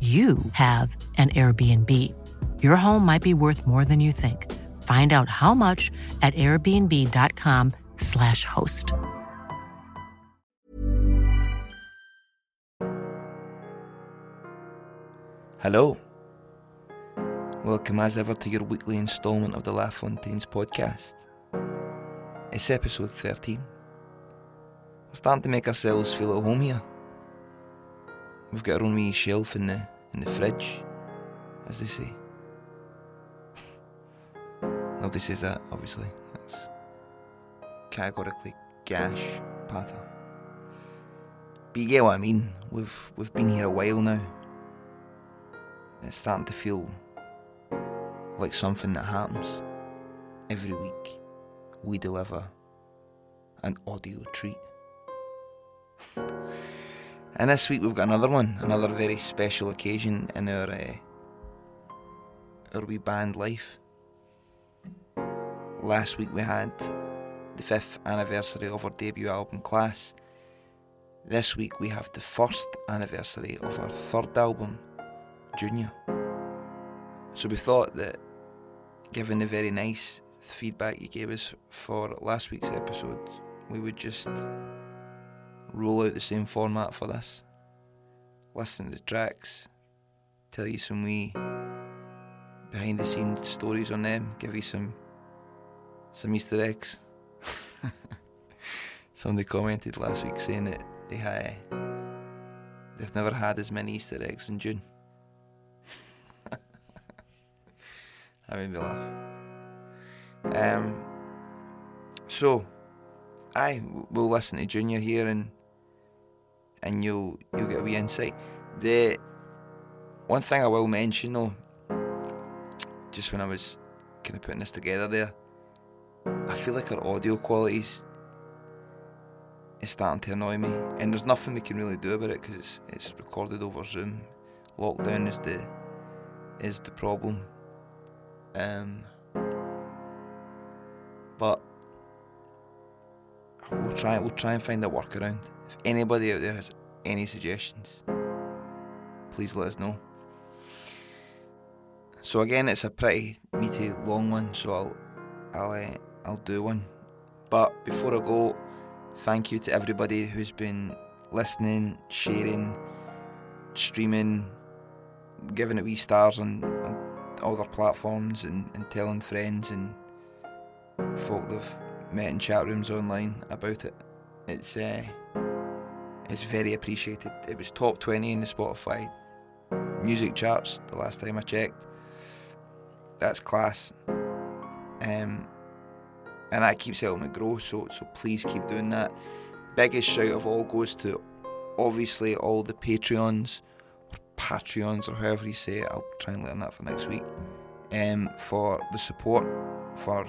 you have an Airbnb. Your home might be worth more than you think. Find out how much at airbnb.com/slash host. Hello. Welcome as ever to your weekly instalment of the LaFontaines podcast. It's episode 13. We're starting to make ourselves feel at home here. We've got our own wee shelf in the in the fridge, as they say. Nobody says that, obviously. That's categorically gash patter. But you get what I mean. We've we've been here a while now. It's starting to feel like something that happens every week. We deliver an audio treat. And this week we've got another one, another very special occasion in our uh, our wee band life. Last week we had the fifth anniversary of our debut album, Class. This week we have the first anniversary of our third album, Junior. So we thought that, given the very nice feedback you gave us for last week's episode, we would just roll out the same format for this. Listen to the tracks, tell you some wee behind the scenes stories on them, give you some some Easter eggs. Somebody commented last week saying that they had they've never had as many Easter eggs in June. that made me laugh. Um, so, I will listen to Junior here and and you'll you'll get a wee insight. The one thing I will mention though, just when I was kind of putting this together there, I feel like our audio qualities is starting to annoy me, and there's nothing we can really do about it because it's it's recorded over Zoom. Lockdown is the is the problem. Um, but we'll try we'll try and find a workaround. If anybody out there has any suggestions, please let us know. So again, it's a pretty meaty long one, so I'll I'll uh, I'll do one. But before I go, thank you to everybody who's been listening, sharing, streaming, giving it wee stars on, on all their platforms, and, and telling friends and folk they've met in chat rooms online about it. It's uh, it's very appreciated. It was top 20 in the Spotify music charts the last time I checked. That's class. Um, and that keeps helping me grow, so, so please keep doing that. Biggest shout of all goes to obviously all the Patreons, or Patreons, or however you say it. I'll try and learn that for next week. Um, for the support, for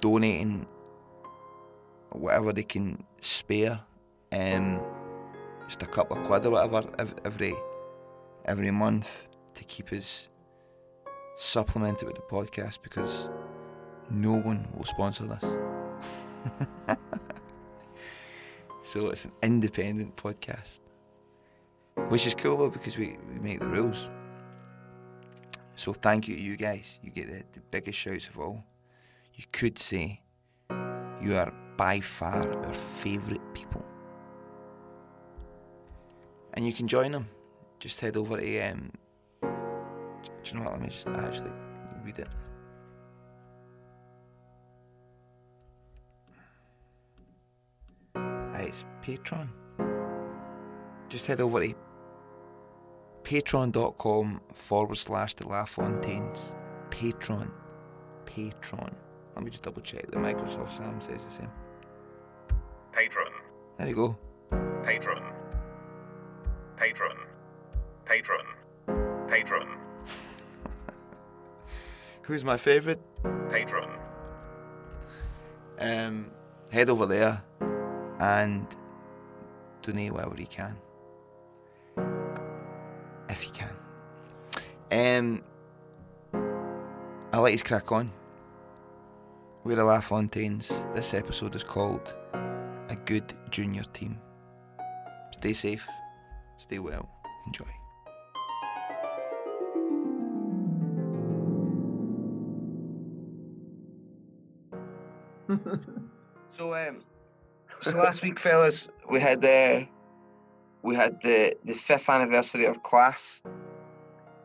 donating whatever they can spare um, just a couple of quid or whatever every every month to keep us supplemented with the podcast because no one will sponsor this. so it's an independent podcast. Which is cool though because we, we make the rules. So thank you to you guys. You get the, the biggest shouts of all. You could say you are by far our favourite people. And you can join them. Just head over to um do you know what? Let me just actually read it. It's Patreon. Just head over to patreon.com forward slash the LaFontaines. Patreon. Patreon. Let me just double check the Microsoft Sam says the same. Patron, There you go. patron, patron, patron, patron, Who's my favourite? patron. Um, head over there and donate whatever you can. If you can. Um, I'll let you crack on. We're the La Fontaines. This episode is called A Good Junior Team. Stay safe, stay well, enjoy. So um, so last week, fellas, we had uh, we had the the fifth anniversary of Class,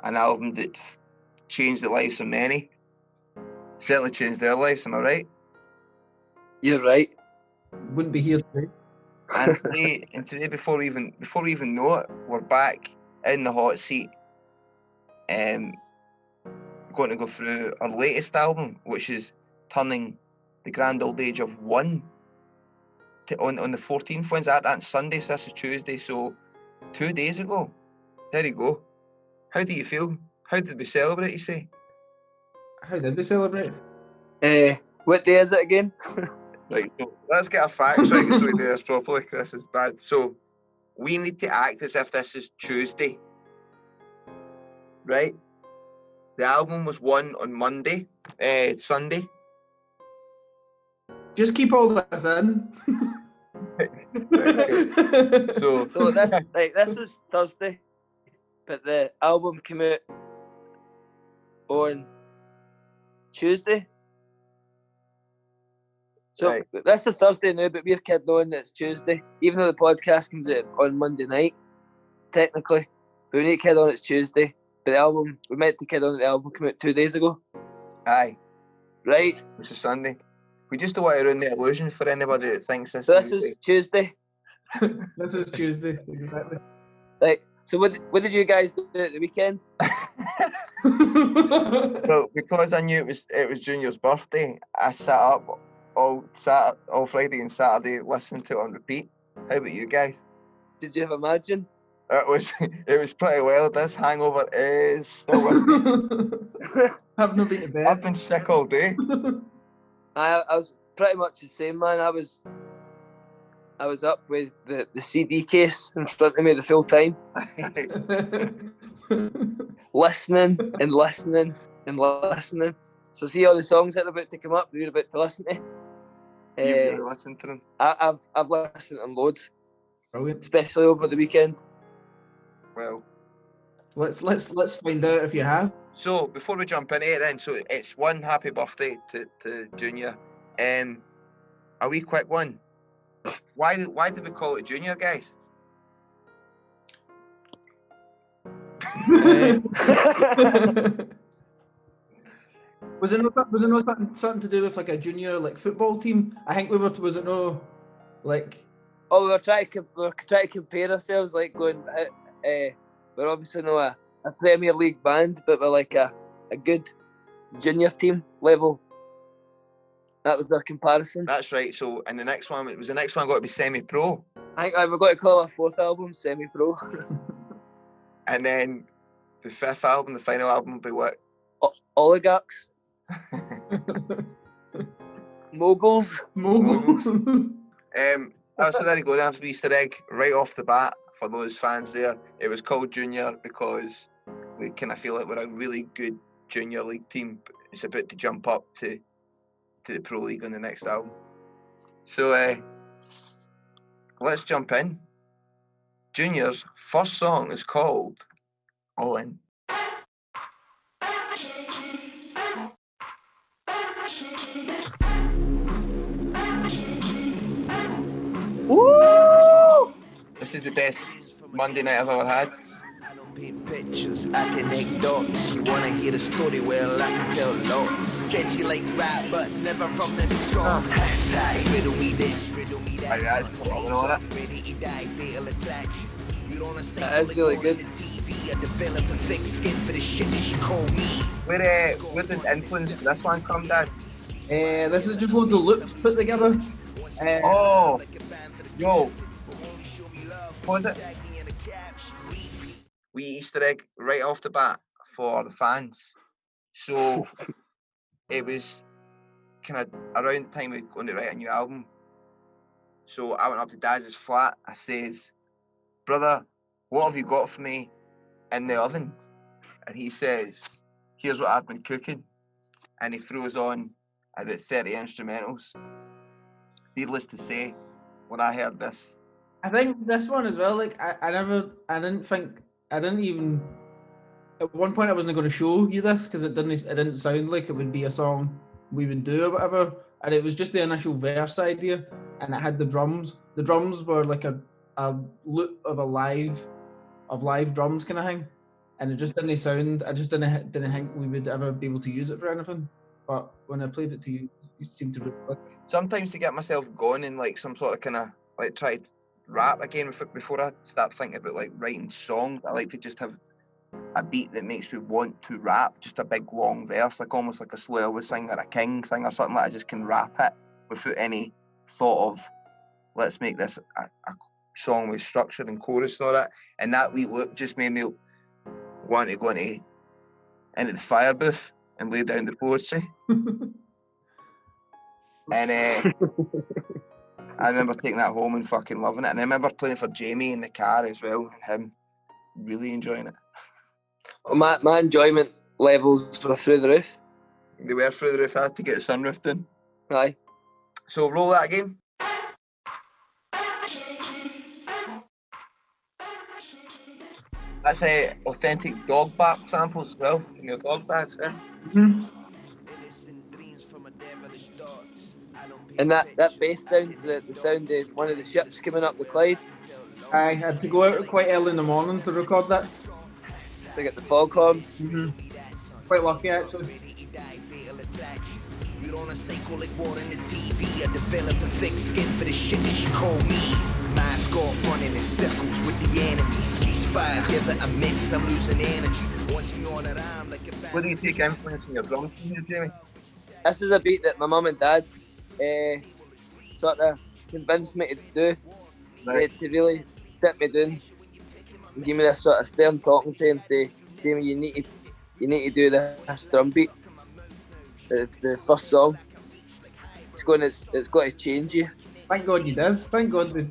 an album that changed the lives of many. Certainly changed their lives. Am I right? You're right. Wouldn't be here today. And today, and today, before we even before we even know it, we're back in the hot seat. Um, going to go through our latest album, which is turning the grand old age of one. To, on on the fourteenth, when's that? That's Sunday. So this is Tuesday. So two days ago. There you go. How do you feel? How did we celebrate? You say? How did we celebrate? Uh, what day is it again? Right, so let's get our facts right so we do this properly. 'cause This is bad. So we need to act as if this is Tuesday. Right? The album was one on Monday, uh, Sunday. Just keep all this in. So So this like this is Thursday, but the album came out on Tuesday. So Right. this is Thursday now, but we're kidding on that it's Tuesday, even though the podcast comes out on Monday night, technically. But we need to kid on it's Tuesday. But the album we meant to kid on the album came out two days ago, aye, right? which is Sunday. We just don't want to ruin the illusion for anybody that thinks this, So this is is Tuesday. this is Tuesday, exactly. Like so what what did you guys do at the weekend? well, because I knew it was it was Junior's birthday, I sat up all Sat all Friday and Saturday listening to it on repeat. How about you guys? Did you have Imagine? It was it was pretty well. This hangover is still with me. Have not been to bed. I've been sick all day. I I was pretty much the same man. I was I was up with the, the CD case in front of me the full time, listening and listening and listening. So see all the songs that are about to come up, we're about to listen to. you Uh, really listen to them. I, I've I've listened to them loads, Brilliant. especially over the weekend. Well, Let's let's let's find out if you have. so before we jump in it, then, so it's one happy birthday to, to Junior. Um, a wee quick one. Why did why did we call it Junior, guys? was it no was it no something, something to do with like a junior like football team? I think we were was it no like oh, we were trying to we were trying to compare ourselves, like going. Uh, uh, we're obviously not a, a Premier League band, but we're like a, a good junior team level. That was our comparison. That's right. So and the next one it was the next one got to be semi-pro, I think uh, we've got to call our fourth album Semi Pro. and then the fifth album, the final album, will be what? Oligarchs, moguls. Moguls. Um, oh, so there you go. That's the Easter egg right off the bat for those fans there. It was called Junior because we kind of feel like we're a really good junior league team. but It's about to jump up to to the pro league on the next album. So uh, let's jump in. Junior's first song is called All In. Woo! This is the best Monday night I've ever had. I don't paint pictures, I connect dots. You wanna hear the story? Well, I can tell lots. Said she like rap, but never from the start. Hashtag riddle me this, riddle me that. Aye, that's phenomenal, isn't it? Ready to die, fatal attraction. You don't wanna That is really good. To TV. I developed a thick skin for the shit that she call me. Where, uh, where did influence for this one come, Daz? Uh, this is just loads of loops put together. Uh, Oh, yo, what was it? We Easter egg right off the bat for the fans. So it was kind of around the time we were going to write a new album. So I went up to Daz's flat. I says, "Brother, what have you got for me in the oven?" And he says, "Here's what I've been cooking." And he throws on about 30 instrumentals. Needless to say, when I heard this, I think this one as well. Like I, I never, I didn't think, I didn't even. At one point, I wasn't going to show you this because it didn't, it didn't sound like it would be a song we would do or whatever. And it was just the initial verse idea, and it had the drums. The drums were like a, a loop of a live, of live drums kind of thing, and it just mm-hmm. didn't sound. I just didn't didn't think we would ever be able to use it for anything. But when I played it to you, it seemed to really click. sometimes to get myself going in like some sort of kind of like to rap again before, before I start thinking about like writing songs. I like to just have a beat that makes me want to rap, just a big long verse, like almost like a slow Elvis thing or a King thing or something like I just can rap it without any thought of let's make this a, a song with structure and chorus and all that. And that wee loop just made me want to go into into the fire booth and lay down the poetry. And uh, I remember taking that home and fucking loving it. And I remember playing for Jamie in the car as well, and him really enjoying it. My, my enjoyment levels were through the roof. They were through the roof. I had to get the sunroof done. Aye. So roll that again. That's a authentic dog bark samples as well from your dog dads. Innocent dreams from a devilish thoughts. I don't paint And that, that bass I sounds the, the sound of one of the ships coming up the Clyde. I had to go out quite early in the morning to record that. They get the foghorn. Mm-hmm. Quite lucky actually. You don't wanna say call it war in the TV. I developed a thick skin for the shit that you call me. Mask off, running in circles with the enemy. Ceasefire, give it a miss. I'm losing energy. Once me on around like a Where do you take influence in your drums, from here, Jamie? This is a beat that my mum and dad uh, sort of convinced me to do. Right. To, to really sit me down and give me this sort of stern talking to and say, Jamie, you need to, you need to do this drum beat. The, the first song. It's going to, it's going to change you. Thank God you did. Thank God they,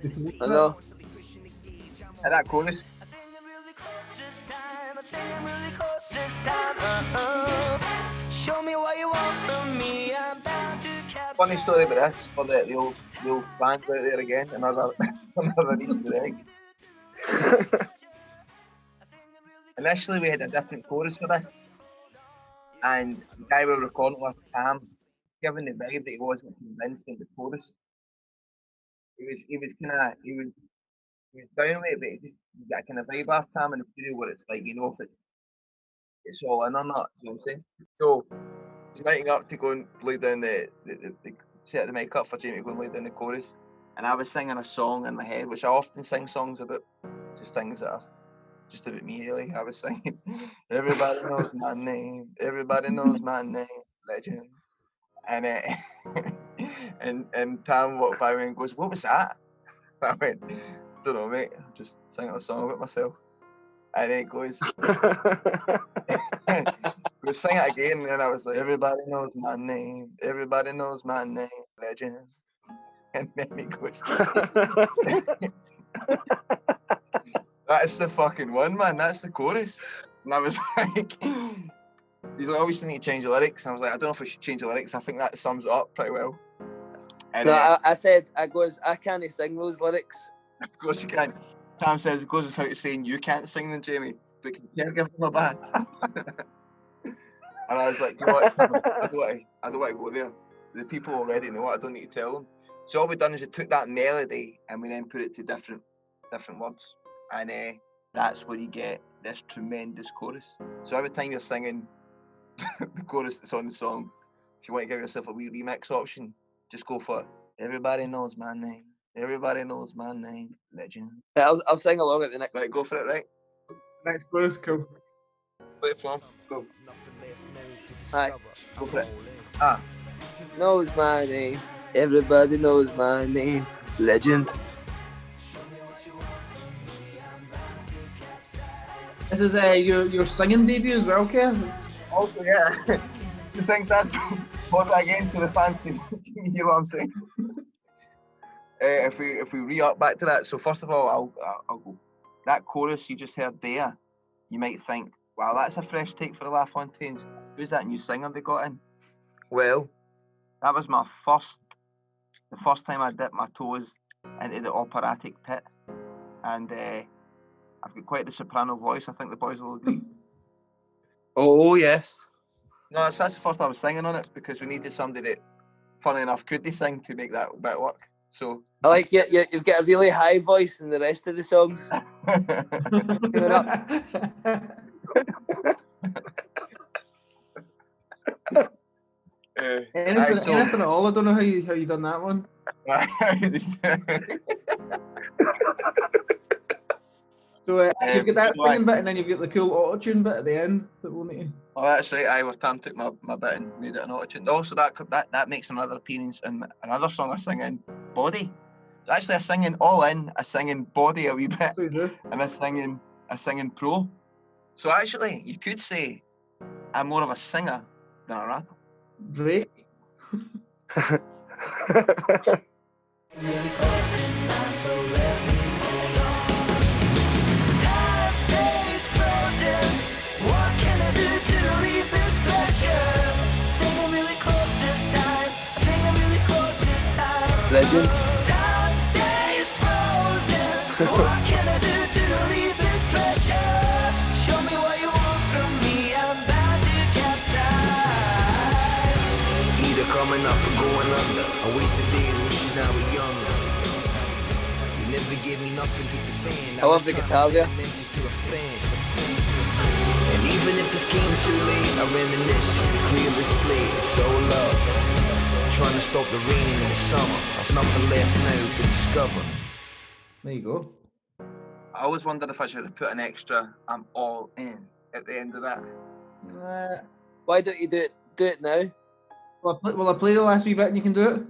that finished It. know. Hit that chorus. Show me what you want from me. I'm bound to. Funny story about this for the, the old the old fans out there again. Another another Easter egg. Initially, we had a different chorus for this, and the guy we were recording with, Cam, given the vibe that he wasn't convinced in the chorus. He was he was kind of he was was down with it, but he just you got kind of vibe off Cam in the studio where it's like you know if it's it's all in or not. You know what I'm saying? So lighting up to go and lay down the, the, the, the set the mic up for Jamie to go and lay down the chorus. And I was singing a song in my head, which I often sing songs about just things that are just about me really. I was singing Everybody knows my name, everybody knows my name, legend. And uh, and and Tam walked by me and goes, What was that? I went, Don't know, mate. I'm just singing a song about myself. And then he goes, we sing it again, and I was like, everybody knows my name, everybody knows my name, legend. And then he goes, That's the fucking one, man. That's the chorus. And I was like, he's like, obviously need to change the lyrics. And I was like, I don't know if I should change the lyrics. I think that sums it up pretty well. And No, uh, I, I said I goes I can't sing those lyrics. Of course you can. Tam says it goes without saying you can't sing them, Jamie, but can you give them a bath? and I was like, you know what? I don't want to, I don't want to go there. The people already know it. I don't need to tell them. So all we done is we took that melody and we then put it to different different words, and uh, that's where you get this tremendous chorus. So every time you're singing the chorus that's on the song, if you want to give yourself a wee remix option, just go for it. "Everybody Knows My Name." Everybody knows my name, legend. Yeah, I'll, I'll sing along at the next. Right, go for it, right? Next chorus, cool. Play it for him. Go. Hi. Go for it. Ah, Knows my name. Everybody knows my name. Legend. This is uh, your your singing debut as well, Kev. also, yeah. She sings that pause that again so the fans can, can hear what I'm saying. Uh, if we if we re up back to that, so first of all, I'll, I'll go. That chorus you just heard there, you might think, wow, that's a fresh take for the La Fontaines. Who's that new singer they got in? Well, that was my first, the first time I dipped my toes into the operatic pit, and uh, I've got quite the soprano voice. I think the boys will agree. Oh yes. No, that's, that's the first time I was singing on it because we needed somebody that, funny enough, could they sing to make that bit work. So I like you, you. You've got a really high voice in the rest of the songs. Give it up. uh, anything, aye, so- anything at all? I don't know how you how you done that one. So uh, you've Um, got that right. singing bit, and then you've got the cool auto tune bit at the end that we'll need. oh, that's right. I was Tam took my, my bit and made it an auto tune. Also, that that that makes another appearance in another song I sing in, Body. Actually, I sing in all in. I sing in Body a wee bit, So you do. and I sing in I sing in Pro. So actually, you could say I'm more of a singer than a rapper. Drake. Legend. Coming up or going under. I wasted days wishing I were younger. You never gave me nothing to defend. I love the guitar to there. send a message to a friend. And even if this came too late, I reminisce just to clear the slate. So love, trying to stop the raining in the summer. I've nothing left now to discover. There you go. I always wondered if I should have put an extra "I'm all in" at the end of that. Uh, Why don't you do it? Do it now. will, I play, will I play the last wee bit and you can do it?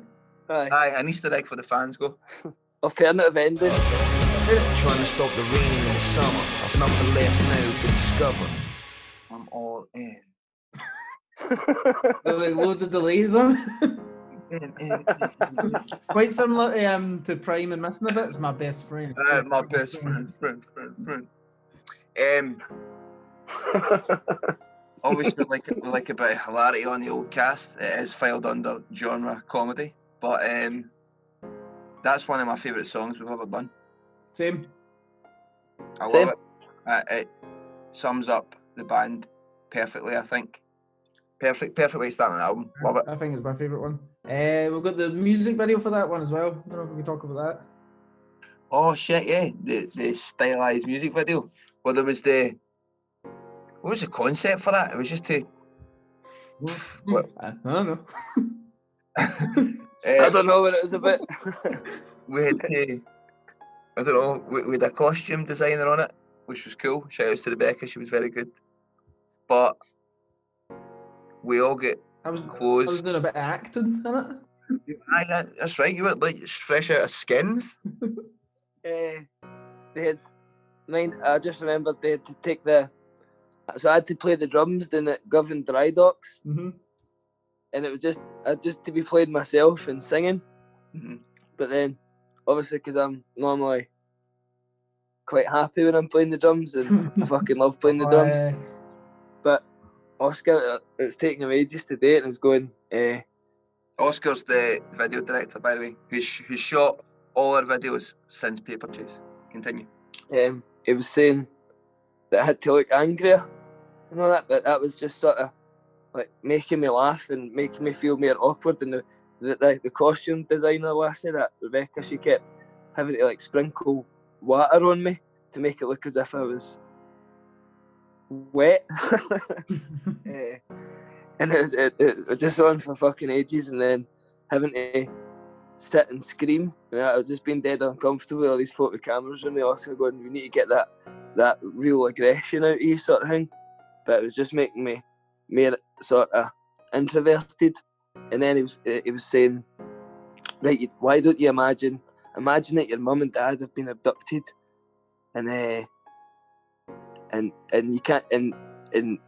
Aye. Aye, an Easter egg for the fans. Go. Alternative ending. Trying to stop the raining in the summer. I've nothing left now to discover. I'm all in. With like loads of delays on. Quite similar to, um, to Prime and Missing a Bit. It's my best friend. Uh, my best friend, friend, friend, friend. Um, obviously, we like we like a bit of hilarity on the old cast. It is filed under genre comedy, but um, that's one of my favourite songs we've ever done. Same. I Same. love it. Uh, it sums up the band perfectly. I think. Perfect, perfect way to start an album. Love it. I think it's my favourite one. Uh, we've got the music video for that one as well. I don't know if we can talk about that. Oh shit, yeah, the the stylized music video. Well, there was the what was the concept for that? It was just to. What? I, I don't know. I Uh, don't know what it was about. we had to, I don't know, we, we had a costume designer on it, which was cool. Shout outs to Rebecca, she was very good. But we all get I was, close. I was clothes. doing a bit of acting in it. Aye, aye, that's right. You were like fresh out of skins. Eh, they had mine. I just remembered they had to take the. So I had to play the drums then at Govan Dry Docks, hmm and it was just I just to be playing myself and singing. Mhm. But then, obviously, because I'm normally quite happy when I'm playing the drums, and I fucking love playing the drums. Oscar, it's taking him ages to it, and he's going, eh, Oscar's the video director, by the way, who's who's shot all our videos since Paper Chase. Continue. um, he was saying that I had to look angrier and all that, but that was just sort of like making me laugh and making me feel more awkward. And the the, the, the costume designer lassie, that Rebecca, she kept having to like sprinkle water on me to make it look as if I was wet. Eh, and it was, it, it just on for fucking ages, and then having to sit and scream. Yeah, I was just being dead uncomfortable with all these photo cameras and me. Also going, we need to get that that real aggression out of you, sort of thing. But it was just making me more sort of introverted. And then he was eh, he was saying, right, why don't you imagine imagine that your mum and dad have been abducted, and uh, and and you can't and and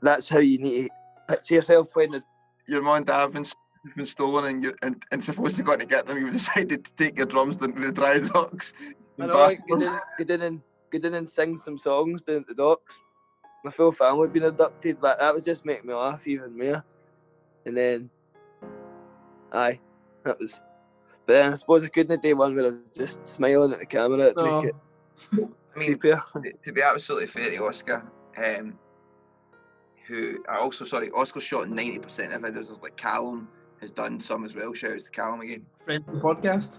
that's how you need to picture yourself when the Your mum and dad have been, been stolen and, you and, and supposed to go to get them. You've decided to take your drums down to the dry docks. I in know, like, Bath- get in, get in and get in and sing some songs down at the docks. My full family had been abducted, but that was just making me laugh even more. And then, aye, that was. But then I suppose I couldn't do one where I was just smiling at the camera to No. make it I mean, to- to be absolutely fair to Oscar, um, who are also sorry, Oscar shot ninety percent of videos. There's like Callum has done some as well. Shout out to Callum again, Friend of the podcast.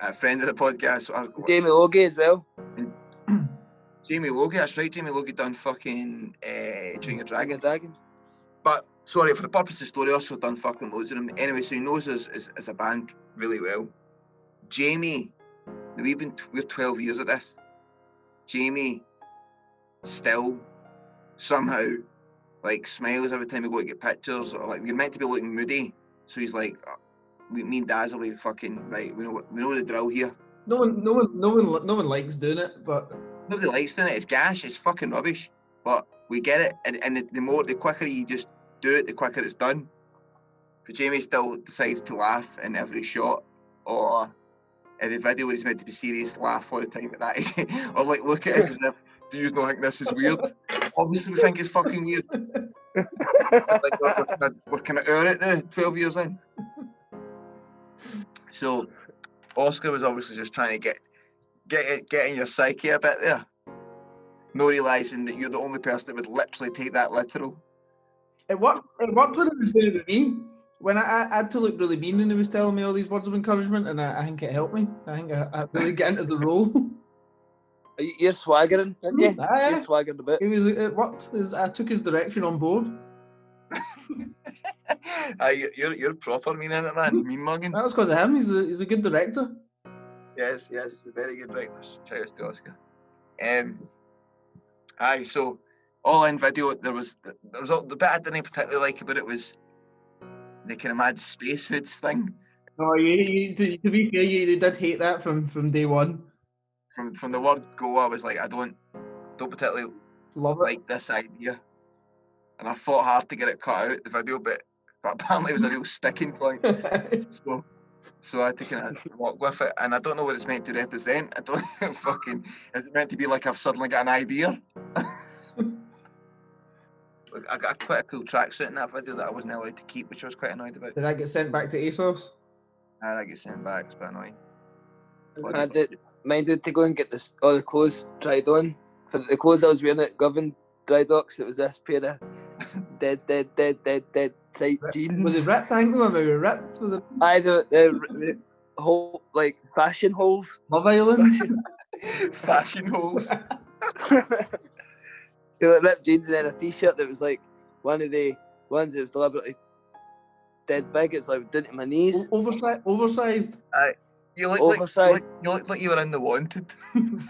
a friend of the podcast. Our- Jamie Logie as well. Jamie Logie, that's right. Jamie Logie done fucking uh, Junior Dragon Dragon. Dragon. But sorry, for the purpose of the story, Oscar's done fucking loads of them. Anyway, so he knows us as, as a band really well. Jamie, we've been we're twelve years at this. Jamie still somehow like smiles every time we go to get pictures, or like we're meant to be looking moody. So he's like, "Uh, we, me and Daz will be fucking right. We know what we know the drill here. No one, no one, no one, no one likes doing it, but Nobody likes doing it. It's gash. It's fucking rubbish. But we get it, and, and the more, the quicker you just do it, the quicker it's done. But Jamie still decides to laugh in every shot, or in the video where he's meant to be serious, laugh all the time at that, or like look at it as if, do you not think this is weird? Obviously, we think it's fucking weird. like we're, we're, kinda, we're kind of over it now, twelve years in. So, Oscar was obviously just trying to get get it, get in your psyche a bit there. No realizing that you're the only person that would literally take that literal. it worked. It worked when it was doing it with me. When I, I, I had to look really mean and he was telling me all these words of encouragement, and I, I think it helped me. I think I, I really get into the role. You- You're swaggering, aren't you? Aye. You're swaggering a bit. it was. It worked. I took his direction on board. Aye, you- you're you're proper mean in it, man. Mean mugging. That was because of him. He's a he's a good director. Yes, yes, very good director. Shout out to Oscar. Um, aye, so all in video, there was there was all, the bit I didn't particularly like about it was the kind of mad space hoods thing Oh, you, you, to, to be fair, you, you did hate that from from day one. from from the word go. I was like, I don't don't particularly Love it. like this idea, and I fought hard to get it cut out the video, but but apparently it was a real sticking point. So, so I had to kind of walk with it, and I don't know what it's meant to represent. I don't fucking. Is it meant to be like I've suddenly got an idea? Look, I got quite a cool tracksuit in that video that I wasn't allowed to keep, which I was quite annoyed about. Did that get sent back to ASOS? And I get sent back, it's a bit annoying. Bloody I bullshit. did minded to go and get this all the clothes tried on. For the clothes I was wearing at Govan Dry Docks, it was this pair of dead, dead, dead, dead, dead tight jeans. Was it ripped? I think they were maybe ripped. Was it Aye, the, the, the whole like fashion holes. Love Island? Fashion holes. They were ripped jeans and then a t-shirt that was like one of the ones that was deliberately dead big. It's like down to my knees. O- Oversized. Oversized. You look like you Oversized. look, you look like you were in the wanted.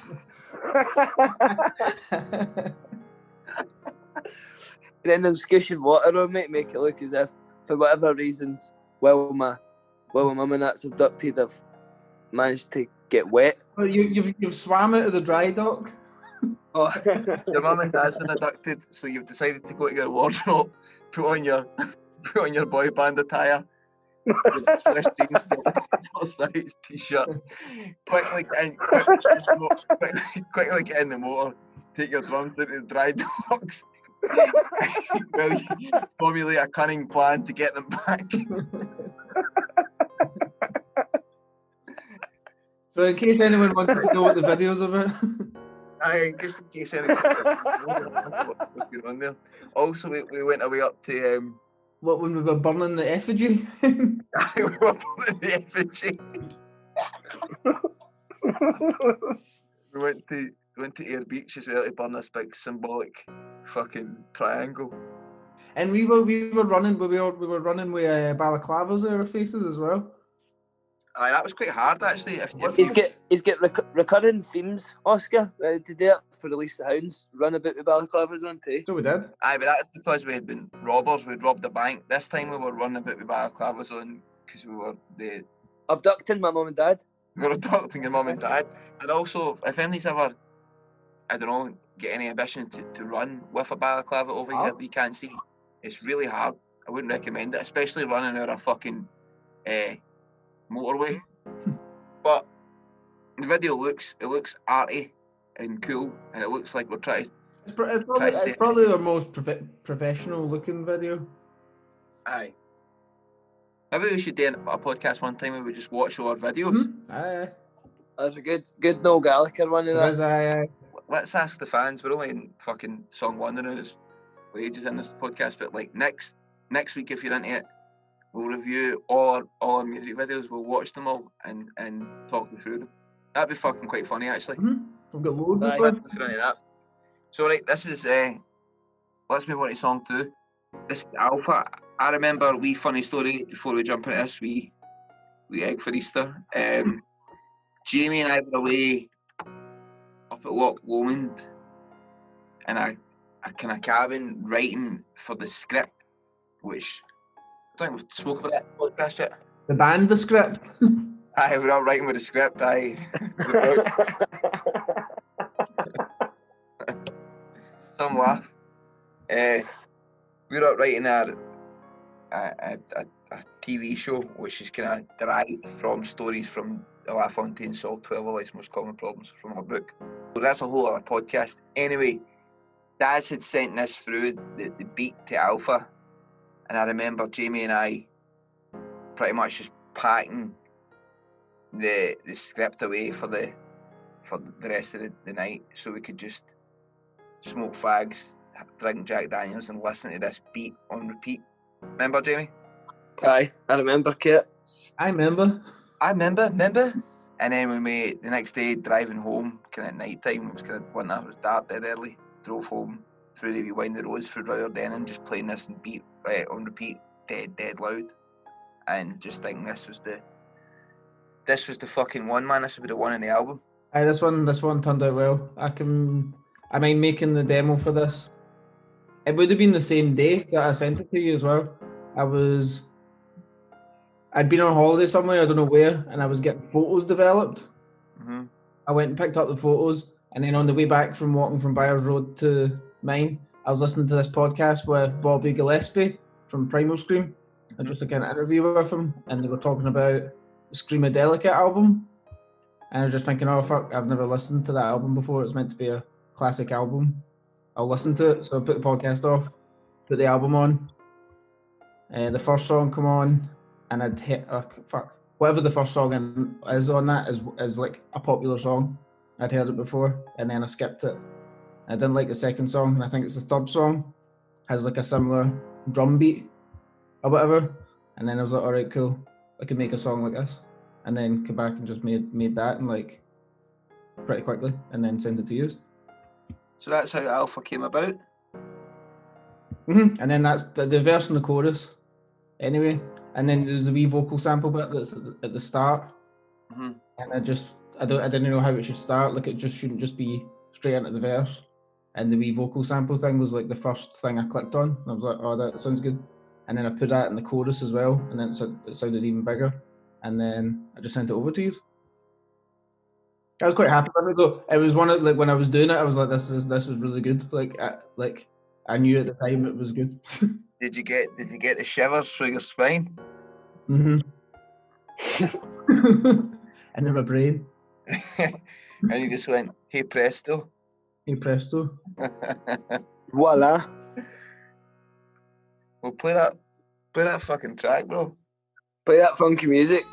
then them squishing water on me to make it look as if, for whatever reasons, while my while my mum and that's abducted, I've managed to get wet. Well, you, you've, you've swam out of the dry dock. Oh, Your mum and dad's been abducted, so you've decided to go to your wardrobe, put on your put on your boy band attire, Fresh jeans, size t-shirt. Quickly get in, quickly, quickly, quickly get in the motor. Take your drums into the dry docks. Well, you formulate a cunning plan to get them back. So in case anyone wants to know what the videos about, Aye, just in case anyone what's going on there. Also, we, we went away up to um, what when we were burning the effigy? we were burning the effigy. we went to went to Ayr Beach as well to burn this big symbolic fucking triangle. and we were we were running we were we were running with uh, balaclavas our faces as well. Aye, that was quite hard actually. If, if He's you, get he's get rec- recurring themes, Oscar, uh, to do it for Release the Hounds. Run about with balaclavas on too. So we did. aye, but that's because we had been robbers. We'd robbed the bank. This time we were running about with balaclavas on because we were the Abducting my mum and dad. we were adopting your mum and dad. And also, if anybody's ever, I don't know, get any ambition to, to run with a balaclava over here Oh. that you can't see, it's really hard. I wouldn't recommend it, especially running out a fucking uh, motorway. but the video looks it looks arty and cool, and it looks like we're trying. It's, pro- it's probably, to say- it's probably our most prof- professional looking video. Aye. Maybe we should do a podcast one time where we just watch all our videos. Hmm? Aye, That's a good good Noel Gallagher one in aye. that. As I, uh, let's ask the fans. We're only in fucking song one now. It's wages in this podcast, but like next next week, if you're into it, we'll review all our all our music videos. We'll watch them all and and talk you through them. That'd be fucking quite funny, actually. mhm, we've got loads Aye. of fun. that. So right, this is uh, let's move on to song two. This is Alpha. I remember we funny story before we jump into this. We we egg for Easter. Um, Jamie and I were away up at Loch Lomond in a, a kind of cabin writing for the script, which I think we've spoke about that podcast yet. The band, the script. Aye, we're all writing with the script. Aye. Some laugh. Uh, we're out writing our a, a, a, a TV show which is kind of derived from stories from the La Fontaine solved 12 of life's most common problems from our book. So that's a whole other podcast. Anyway, Daz had sent this through the, the beat to Alpha, and I remember Jamie and I pretty much just packing the the script away for the for the rest of the, the night so we could just smoke fags, drink Jack Daniels, and listen to this beat on repeat. Remember, Jamie? Aye, I remember Kate. I remember. I remember, remember. And then when we the next day driving home, kind of night time, it was kind of winter, it was dark dead early. Drove home through the wee windy roads through Rutherden and just playing this and beat right on repeat, dead, dead loud, and just thinking this was the this was the fucking one, man. This would be the one in the album. Aye, this one, this one turned out well. I can, I mind making the demo for this. It would have been the same day that I sent it to you as well. I was, I'd been on holiday somewhere, I don't know where, and I was getting photos developed. hmm I went and picked up the photos, and then on the way back from walking from Byres Road to mine, I was listening to this podcast with Bobby Gillespie from Primal Scream. I just a an interview with him, and they were talking about the Screamadelica album. And I was just thinking, oh fuck, I've never listened to that album before. It's meant to be a classic album. I'll listen to it. So I put the podcast off, put the album on. Uh, the first song come on, and I'd hit uh, fuck whatever the first song in, is on that is is like a popular song. I'd heard it before, and then I skipped it. I didn't like the second song, and I think it's the third song has like a similar drum beat or whatever. And then I was like, all right, cool, I can make a song like this, and then come back and just made made that and like pretty quickly, and then send it to you. So that's how Alpha came about. hmm And then that's the, the verse and the chorus, anyway. And then there's a wee vocal sample bit that's at the, at the start, hmm and I just I don't I didn't know how it should start. Like it just shouldn't just be straight into the verse. And the wee vocal sample thing was like the first thing I clicked on. And I was like, oh, that sounds good. And then I put that in the chorus as well, and then it, sound- it sounded even bigger. And then I just sent it over to you. I was quite happy with it though. It was one of like when I was doing it, I was like, this is this is really good. Like I, like I knew at the time it was good. Did you get Did you get the shivers through your spine? Mm-hmm. Into my brain. and you just went, "Hey presto." Hey presto. Voila. well, play that, play that fucking track, bro. Play that funky music.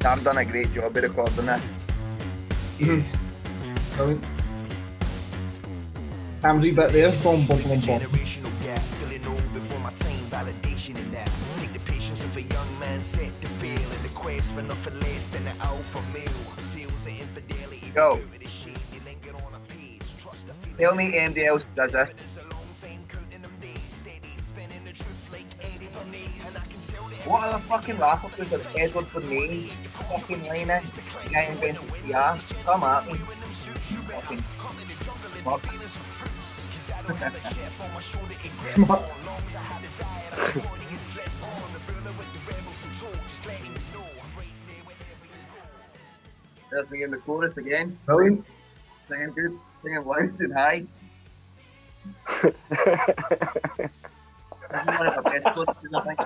Sam done a great job of recording that. Mm-hmm. Brilliant. Cam's wee bit there. Boom, boom, boom, boom. Of a young man set to feel in the quest for nothing less than an alpha male. Tales of infidelity, Go. purity, shade, they linger on a page. Trust the feeling. Tell me anybody else does that. What are long time counting them days, steady spinning the truth like Eddie Bernays. And I can tell that What other fucking was there? Edward Bernays, fucking Lennon, the guy invented PR. Come at me. Fucking smug. There's me in the chorus again. Brilliant. Singing good, singing loud and high. This is one of the best choruses, I think.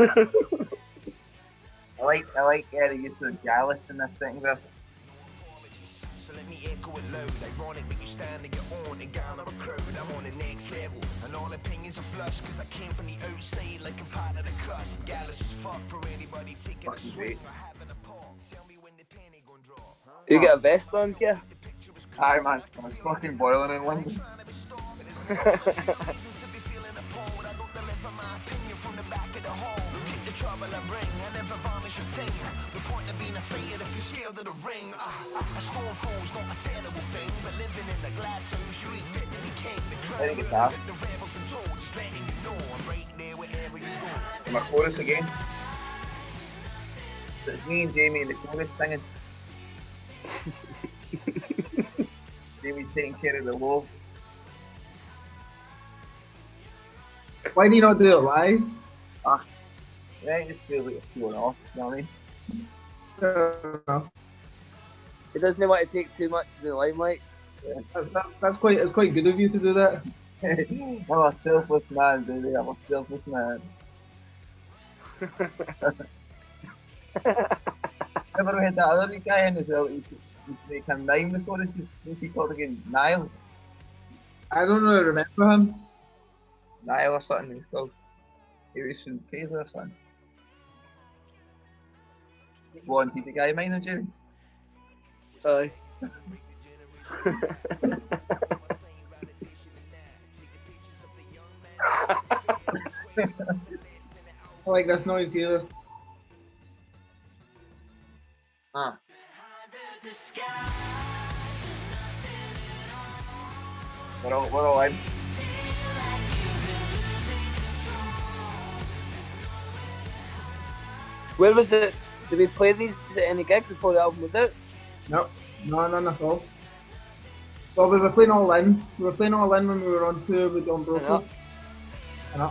I like I like uh, the use of Gallus in this thing. verse. So let me echo it loud. Ironic that you stand on your own and garner a crowd. I'm on the next level. And all opinions are flush. Cause I came from the outside like a part of the crust. Gallus is fuck for anybody taking a swing or having a pop. Tell me when the penny gon' drop. You got a vest on, yeah? Aye man, I was fucking boiling in London. To be feeling appalled. I don't deliver my opinion from the back of the hall. Keep the trouble I bring. I never varnish a thing. The point of being afraid if you're scared of the ring. Uh, a storm falls, not a terrible thing. But living in the glass house, you ain't fit to be king. The crowd think it's half. the rebels and told. Just letting you know I'm right there wherever you go. My chorus again. So it's me and Jamie in the chorus singing. Jamie's taking care of the low. Why do you not do it live? Yeah, just feel like it's showing off, you know what I mean? Uh, He doesn't want to take too much of the limelight. That's, that, that's quite. It's quite good of you to do that. I'm a selfless man, baby. I'm a selfless man. Never had that other wee guy in as well. He's, he's making nine the choruses. What's he called again? Niall? I don't really remember him. Niall or something he's called. He was from Paisley or something. Blonde TV guy, mind him, Jamie? Aye. I like this noise here. This- Ah. We're all, we're all in. Where was it? Did we play these at any gigs before the album was out? No, no, none at all. Well, we were playing all in. We were playing all in when we were on tour with John Yeah. Broken. Yeah.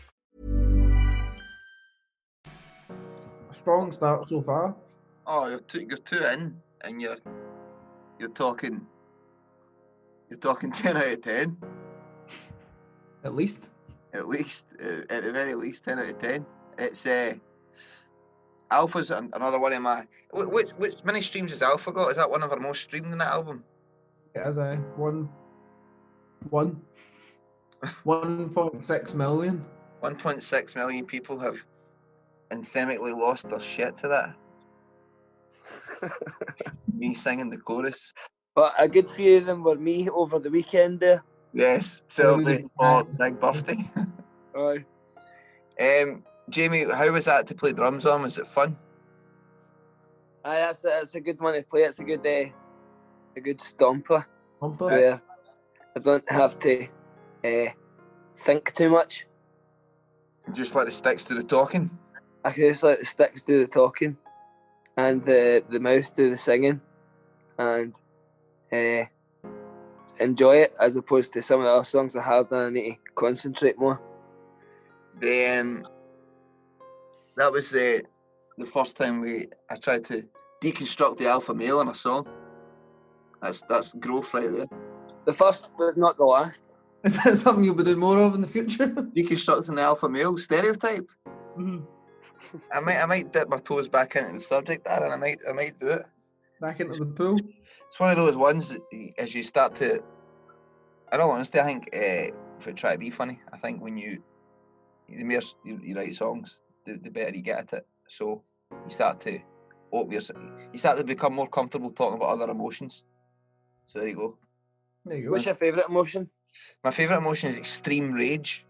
Strong start so far. Oh, you're two, you're two in, and you're you're talking you're talking ten out of ten At least. at least, uh, at the very least ten out of ten. It's uh, Alpha's an, another one of my. Which, which many streams has Alpha got? Is that one of our most streamed in that album? It has a one one one point six million. 1.6 million people have anthemically lost their shit to that. Me singing the chorus. But a good few of them were me over the weekend there. Yes, celebrating for big birthday. Aye. Um, Jamie, how was that to play drums on? Was it fun? Aye, that's a, that's a good one to play. It's a good uh, a good stomper. Bumper. Where I don't have to uh, think too much. Just let the sticks do the talking. I can just let the sticks do the talking, and the the mouth do the singing, and uh, enjoy it as opposed to some of the other songs I have. Then I need to concentrate more. The um, that was the the first time we I tried to deconstruct the alpha male in a song. That's that's growth right there. The first, but not the last. Is that something you'll be doing more of in the future? Deconstructing the alpha male stereotype. Mhm. I might I might dip my toes back into the subject there, and I might I might do it. Back into the pool. It's one of those ones that as you start to. In all honesty, I think uh, if it try to be funny, I think when you the more you, you write songs, the, the better you get at it. So you start to open yourself. You start to become more comfortable talking about other emotions. So there you go. There you go. What's your favourite emotion? My favourite emotion is extreme rage.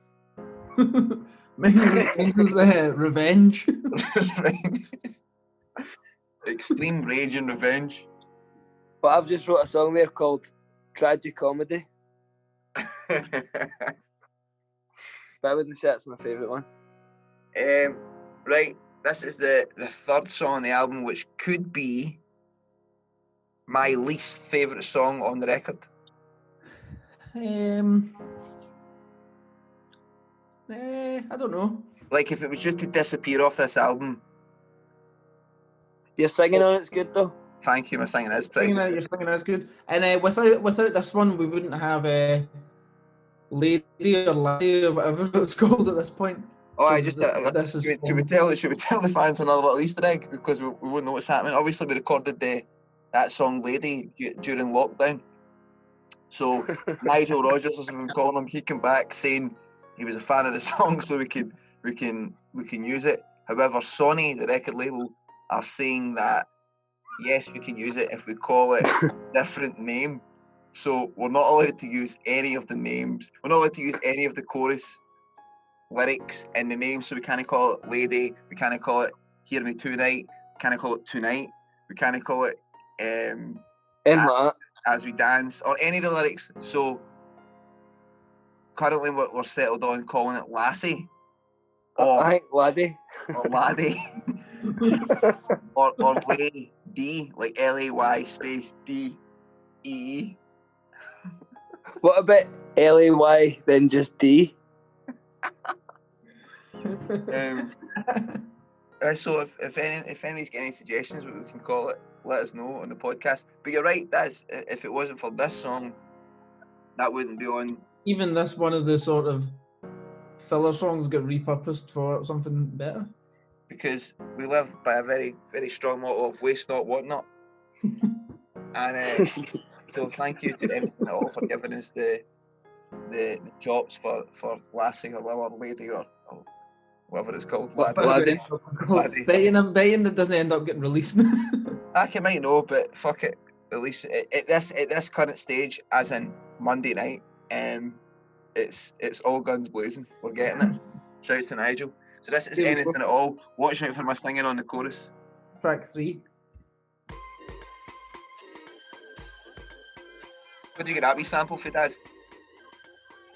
Mine mine is uh, revenge. extreme rage and revenge. But I've just wrote a song there called Tragic Comedy. But I wouldn't say that's my favourite one. Um, right, this is the the third song on the album, which could be my least favorite song on the record. Um, eh, I don't know. Like if it was just to disappear off this album, Your singing on it's good though. thank you, my singing is pretty. Singing that, good. you're singing that's good. And uh, without without this one, we wouldn't have a lady or laddie or whatever it's called at this point. Oh, I just th- uh, this is should, we, should we tell should we tell the fans another little Easter egg because we, we wouldn't know what's happening. Obviously, we recorded the that song "Lady" during lockdown. So Nigel Rogers, as we've been calling him, he came back saying he was a fan of the song, so we can we can we can use it. However, Sony, the record label, are saying that yes, we can use it if we call it a different name. So we're not allowed to use any of the names. We're not allowed to use any of the chorus lyrics in the name. So we can't call it Lady. We can't call it Hear Me Tonight. We can't call it Tonight. We can't call it um. As We Dance or any of the lyrics. So currently we're, we're settled on calling it Lassie or, I think laddie. or Laddie or, or Lay D, like L A Y space D E. What about L A Y then just D? Um, uh, so if, if any if anybody's got any suggestions what we can call it, let us know on the podcast. But you're right, that's if it wasn't for this song, that wouldn't be on. Even this one of the sort of filler songs get repurposed for something better. because we live by a very, very strong motto of waste not, want not. and uh, so thank you to anything at all for giving us the the, the chops for, for Lassie or whatever lady or, or whatever it's called. But- Laddie. Laddie. Betting, I'm betting that doesn't end up getting released. I can might know, but fuck it. At least at, at this at this current stage, as in Monday night, um, it's it's all guns blazing. We're getting it. Shouts to Nigel. So this is Here anything at all. Watch out for my singing on the chorus. Track three. Where did you get that wee sample for, Dad?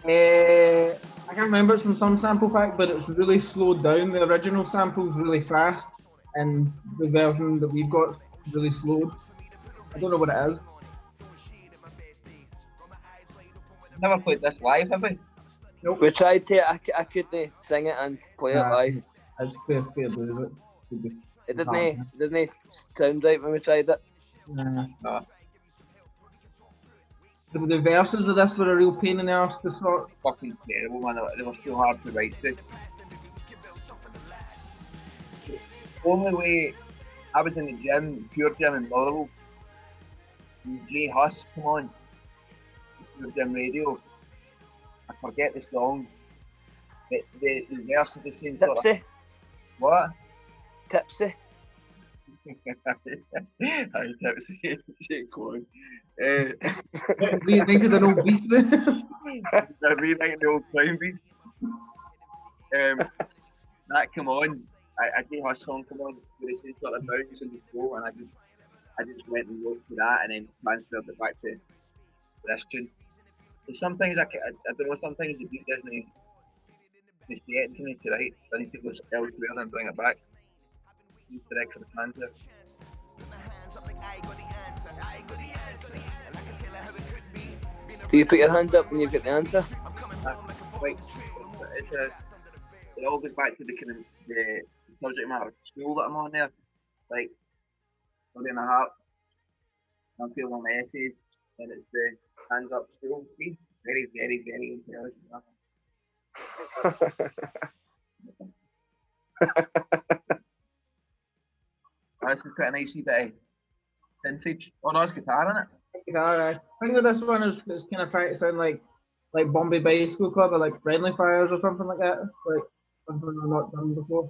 Uh, I can't remember. It's from some sample pack, but it's really slowed down. The original sample's really fast, and the version that we've got really slowed. I don't know what it is. Never played this live, have we? We tried to. I couldn't sing it and play it live. It's fair, fair blues. It. Could be. It didn't it didn't sound right when we tried it. Nah. No. The, the verses of this were a real pain in the arse to sort. Fucking terrible, man. They were- so hard to write to. The only way I was in the gym, pure gym in Motherwell, and Jay Huss come on, pure gym radio. I forget the song. The, the, the verse of the same sort of. Tipsy, What? tipsy. Aye, tipsy. Jay Cohen. Uh, What do you think of the old beef there? I rewriting the old clown beat. Um, that come on. I, I gave her song come on where it says sort of bounce in the floor, and I just I just went and wrote to that, and then transferred it back to this tune. So sometimes I, ca- I, I don't know. Sometimes the beat doesn't just get to me to write. I need to go elsewhere and bring it back. Use the extra transfer. Do you put your hands up when you get the answer? Uh, like it's a it all goes back to the kind of the subject matter of school that I'm on there. Like studying a heart. I'm feeling my essays and it's the hands up still. See? Very, very, very intelligent. Oh, this is quite a nice wee bit of vintage. Oh no, it's guitar in it. Alright. I think that this one is, is kind of trying to sound like like Bombay Bicycle Club or like Friendly Fires or something like that. It's like something I've not done before.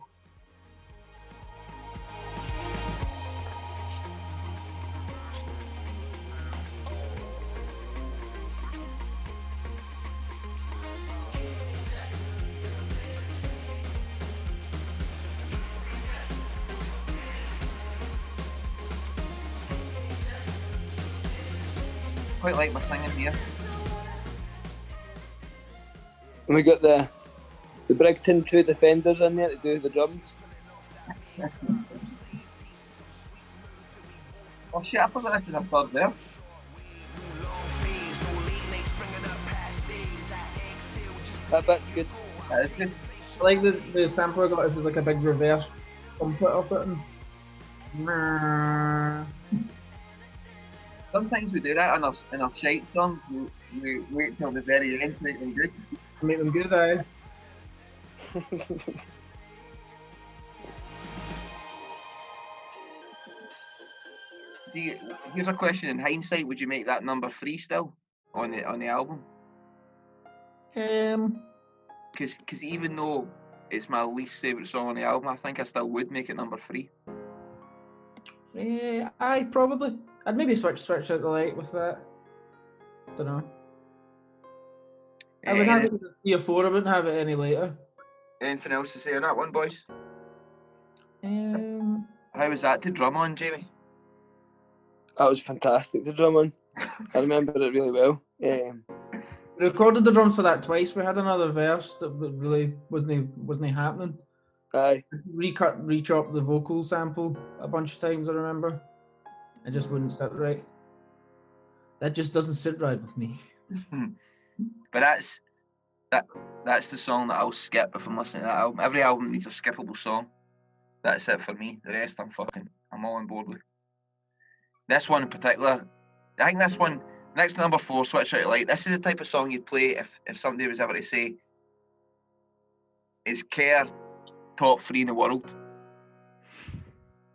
Like my singing here. And we got the the Brigton True Defenders in there to do the drums. Oh shit, I forgot this is a third there. That bit's good. That is good. I like the, the sample I got this is like a big reverse trumpet of it. And... Sometimes we do that in our, in our shite songs. We, we wait till the very end to make them good. Make them good, eh? Do you, here's a question in hindsight: Would you make that number three still on the on the album? Um, Because even though it's my least favorite song on the album, I think I still would make it number three. Yeah, I probably. I'd maybe switch switch out the light with that. Don't know. I would have Eh, it as a three or four. I wouldn't have it any later. anything else to say on that one, boys? Um, How was that to drum on, Jamie? That was fantastic. The drum on. I remember it really well. Um, we recorded the drums for that twice. We had another verse that really wasn't wasn't happening. Aye. Recut, rechop the vocal sample a bunch of times. I remember. It just wouldn't sit right. That just doesn't sit right with me. Hmm. But that's that that's the song that I'll skip if I'm listening to that album. Every album needs a skippable song. That's it for me. The rest I'm fucking I'm all on board with. This one in particular, I think this one, next number four, Switch Out Light, this is the type of song you'd play if, if somebody was ever to say, is Kerr top three in the world?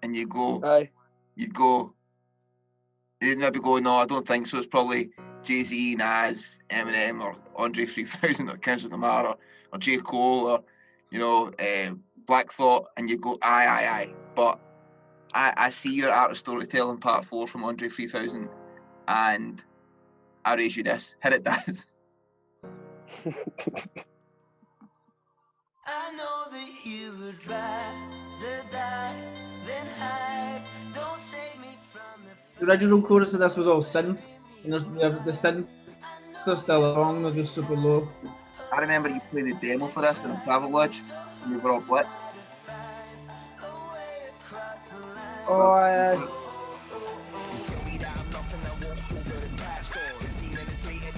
And you go, Aye. you'd go, you'd maybe go, no, I don't think so. It's probably Jay Z, Nas, Eminem, or Andre 3000, or Kendrick Lamar, or, or J. Cole, or, you know, uh, Black Thought, and you go, aye, aye, aye. But I, I see your art of storytelling part four from Andre 3000, and I raise you this. Hit it, Daz. I know that you would rather die than hide. Don't save me from the The original chorus of this was all synth. And there's, the, the synths are still along. They're just super low. I remember you played the demo for this in a travel lodge, and we were all blitzed. Oh, I,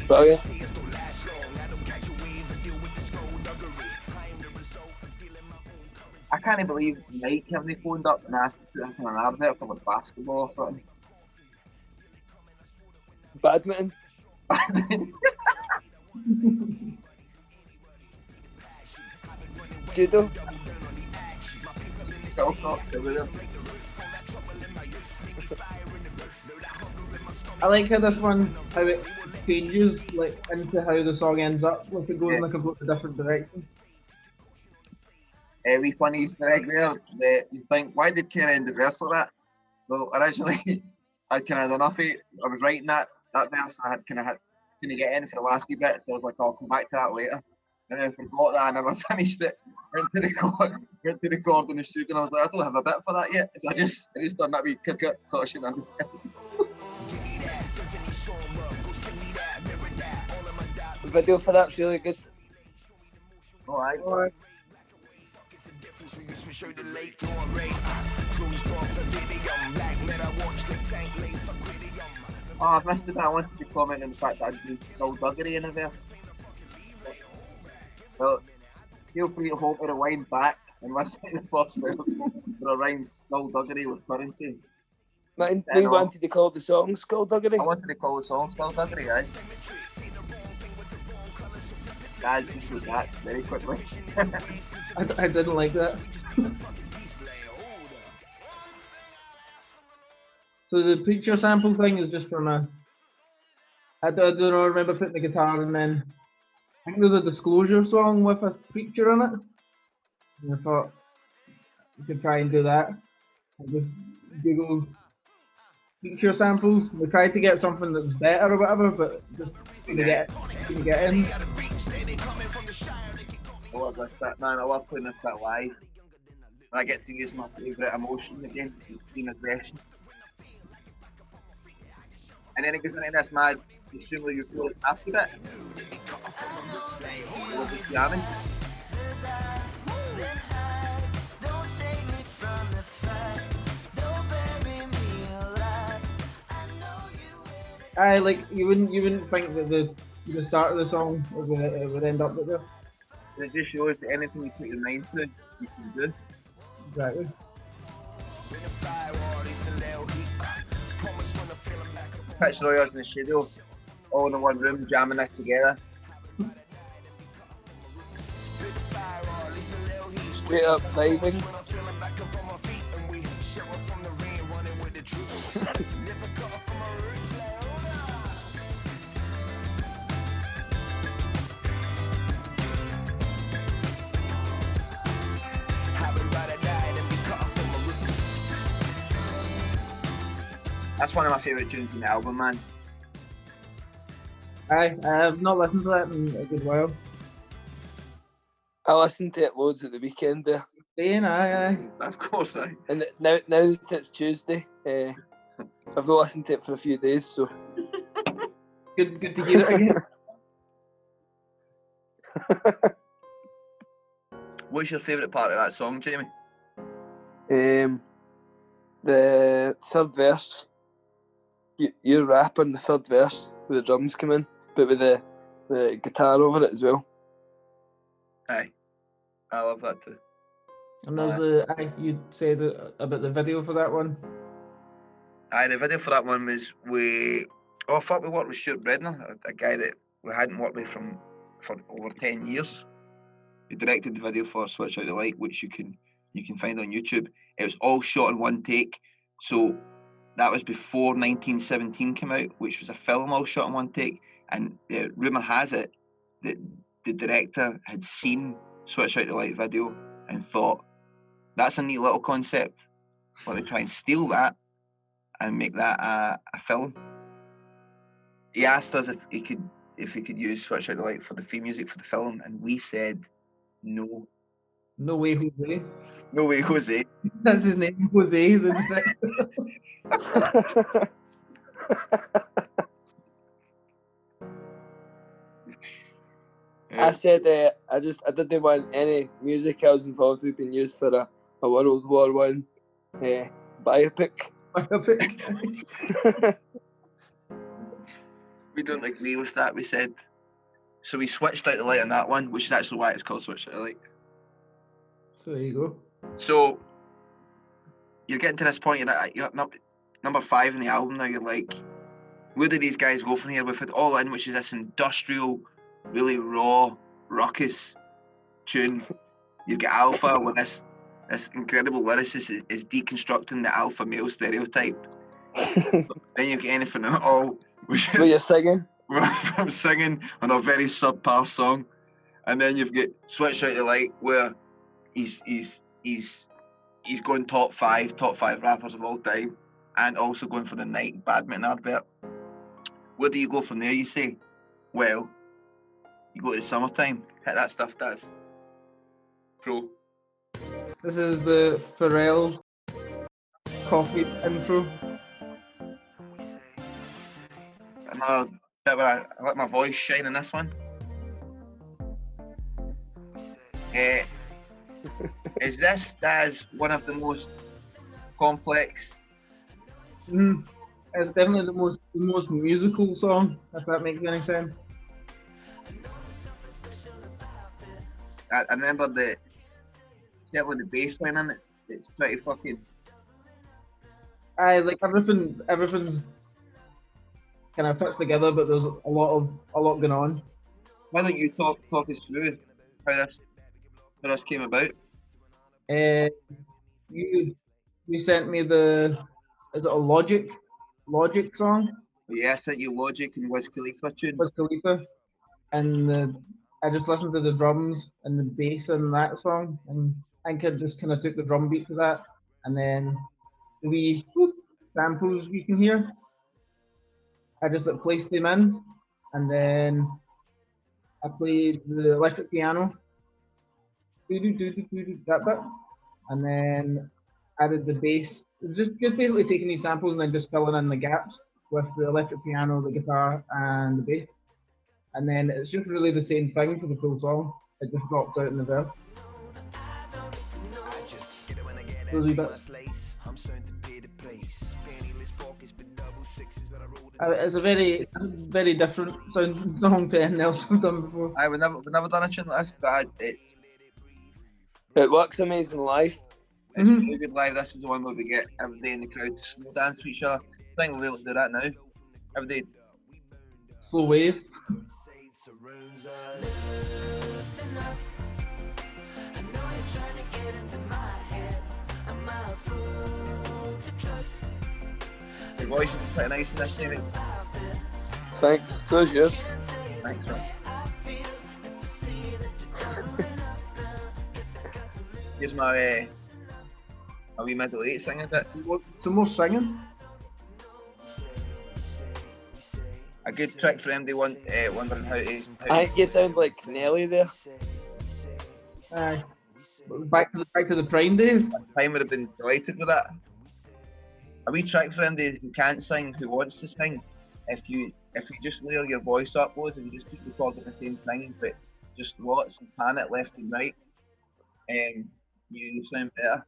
Brilliant. I can't believe Nike have they phoned up and asked to put us in an advert for like basketball or something. Badminton. Judo. Still. I like how this one how it changes like into how the song ends up. Like it goes in like a completely different direction. Uh, we funny Easter egg there that you think, why did Karen end the verse like that? Well, originally I kind of done enough. it. I was writing that that verse and I had kind of had couldn't get in for the last few bits. So I was like, I'll come back to that later. And then I forgot that I never finished it. Went to record, went to record in the studio and I was like, I don't have a bit for that yet. So I just I just done that wee kick it, thought I shouldn't understand. The video for that's really good. Alright. Oh, I've missed it. I wanted to comment on the fact that I did skullduggery in a verse. Well, feel free to hold me to rewind back and listen to the first verse for a rhyme skullduggery with currency. Mine, I we wanted to call the song Skullduggery. I wanted to call the song skullduggery, aye. Just do that very quickly. I, I didn't like that. so the preacher sample thing is just from a. I don't, I don't know. I remember putting the guitar and then I think there's a Disclosure song with a preacher in it. And I thought you could try and do that. I just preacher samples. We tried to get something that's better or whatever, but just couldn't get couldn't get in. I love bit, man. I love playing this bit live. When I get to use my favourite emotion again, extreme aggression. And then it goes into this mad, extremely euphoric after bit. I love the jamming. I like you wouldn't you wouldn't think that the the start of the song would, it would end up like this. It just shows that anything you put your mind to, you can do. Exactly. Picture all yours in the studio, all in one room, jamming this together. Straight up vibing. That's one of my favourite tunes in the album, man. Aye, I have not listened to that in a good while. I listened to it loads at the weekend there. Saying aye, aye. Of course, I. And now, now that it's Tuesday, uh, I've not listened to it for a few days, so Good, good to hear it again. What's your favourite part of that song, Jamie? um, the third verse, you, you rap on the third verse where the drums come in, but with the, the guitar over it as well. Aye. I love that too. And there's a aye, you said uh, about the video for that one. Aye, the video for that one was we. Oh, I thought we worked with Stuart Bredner, a, a guy that we hadn't worked with from for over ten years. He directed the video for Switch Out the Light, which you can you can find on YouTube. It was all shot in one take, so that was before 1917 came out, which was a film all shot in one take. And uh, rumor has it that the director had seen Switch Out the Light video and thought, "That's a neat little concept. Let me try and steal that and make that a, a film." He asked us if he could if he could use Switch Out the Light for the theme music for the film, and we said no. No way, Jose. No way, Jose. That's his name, Jose. The director. I said uh, I just I didn't want any music I was involved with being used for a, a World War One uh, biopic. Biopic. we don't agree with that. We said so. We switched out the light on that one, which is actually why it's called Switch Out the Light. So there you go. So you're getting to this point. You're at you're at number five in the album now. You're like, where do these guys go from here? We've had All In, which is this industrial, really raw, ruckus tune. You get Alpha with this this incredible lyricist is, is deconstructing the alpha male stereotype. then you get anything at all, which What you're singing? I'm singing on a very subpar song, and then you've got Switch Out the Light where he's he's he's he's going top five, top five rappers of all time, and also going for the Nike badminton advert. Where do you go from there? You say, well, you go to the summertime, hit that stuff does. Pro. This is the Pharrell coffee intro. Another bit where I, I let my voice shine in this one. Eh, is this as one of the most complex? Mm, it's definitely the most the most musical song, if that makes any sense. I, I remember the certainly the bass line in it. It's pretty fucking. I like everything. Everything's kind of fits together, but there's a lot of a lot going on. Why don't you talk talk us through how this how this came about? Uh, you you sent me the is it a Logic Logic song? Yeah, I sent you Logic and Wiz Khalifa tune. Wiz Khalifa, and the, I just listened to the drums and the bass in that song, and I could just kind of took the drum beat to that, and then the wee whoop samples you can hear. I just like, placed them in, and then I played the electric piano, that bit, and then added the bass. Just just basically taking these samples and then just filling in the gaps with the electric piano, the guitar, and the bass. And then it's just really the same thing for the full song. It just drops out in the verse. Uh, It's a very, very different sound song to anything else we've done before. I would never we've never done a tune like I, it, It works amazing live. Mm-hmm. it's really good live. This is the one where we get every day in the crowd to slow dance to each other. I think we'll be able to do that now. Everybody Slow wave. your voice is pretty nice in this David. Thanks. So's yours. Thanks, man. Here's my uh, my wee middle eight singing bit. Some more singing. A good trick for MD one, uh, wondering how to. How I think you sound like Nelly there. Aye. Back to the back to the prime days. Time would have been delighted with that. A wee trick for MD who can't sing, who wants to sing. If you if you just layer your voice up loads and you just keep recording the same thing, but just lots and pan it left and right, um, you sound better.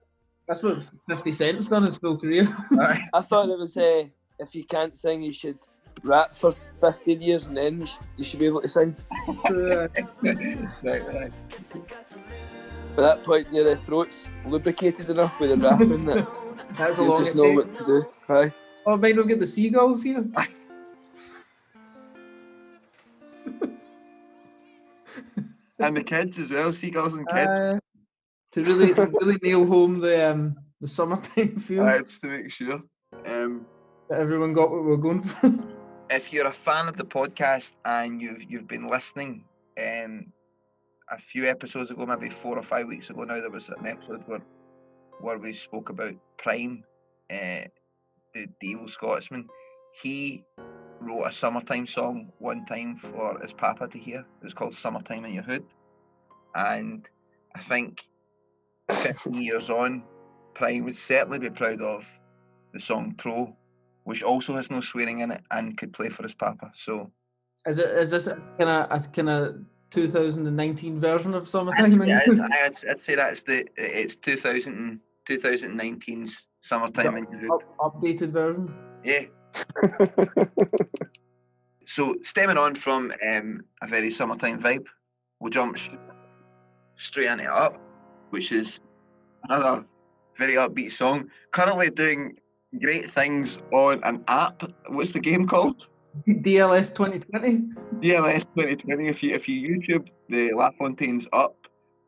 That's what Fifty Cent's done in his full career. I thought it was uh, if you can't sing, you should rap for 15 years and then you, should be able to sing. right, right. By that point, your throat's lubricated enough with the rapping that That's a you long just know take. what to do. Aye. Oh, might not get the seagulls here. and the kids as well, seagulls and kids. Uh, to really, really nail home the um, the summertime feel. Aye, just to make sure. Um, that everyone got what we're going for. if you're a fan of the podcast and you've you've been listening, um, a few episodes ago, maybe four or five weeks ago now, there was an episode where where we spoke about Prime, uh, the, the evil Scotsman. He wrote a summertime song one time for his papa to hear. It was called "Summertime in Your Hood," and I think 15 years on, Prime would certainly be proud of the song "Pro." Which also has no swearing in it and could play for his papa. So Is it? Is this kind of a kind of 2019 version of summertime? I'd, yeah, I'd, I'd, say that's the it's 2000 and- 2019's summertime in. Up, updated version. Yeah. so stemming on from um, a very summertime vibe, we'll jump straight into it up, which is Another very upbeat song. Currently doing great things on an app. What's the game called? DLS 2020. DLS 2020. If you if you YouTube the La Fontaine's up,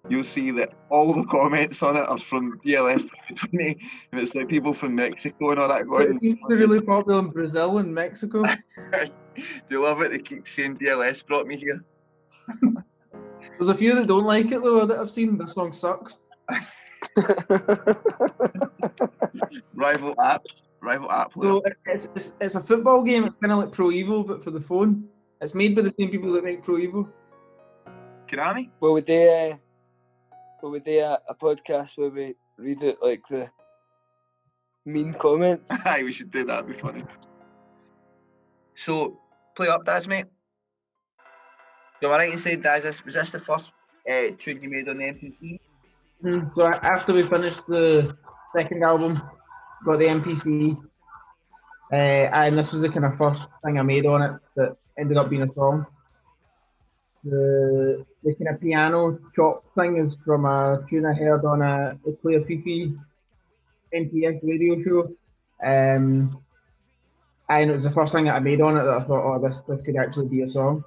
you'll see that all the comments on it are from DLS 2020, and it's like people from Mexico and all that going. It's really popular in Brazil and Mexico. Do you love it? They keep saying DLS brought me here. There's a few that don't like it though that I've seen. The song sucks. Rival app, rival app. So it's, it's, it's a football game. It's kind of like Pro Evo, but for the phone. It's made by the same people that make Pro Evo. Konami. Well, would they? Uh, well, would they uh, a podcast where we read it like the mean comments? Aye, we should do that. It'd be funny. So, play up, Daz, mate. So, I right in saying, Daz, was this the first uh, tune you made on the MPC? Mm, So after we finished the second album, got the MPC, uh, and this was the kind of first thing I made on it that ended up being a song. The the kind of piano chop thing is from a tune I heard on a the Clear Fifi NTS radio show. Um, and it was the first thing that I made on it that I thought, oh, this this could actually be a song.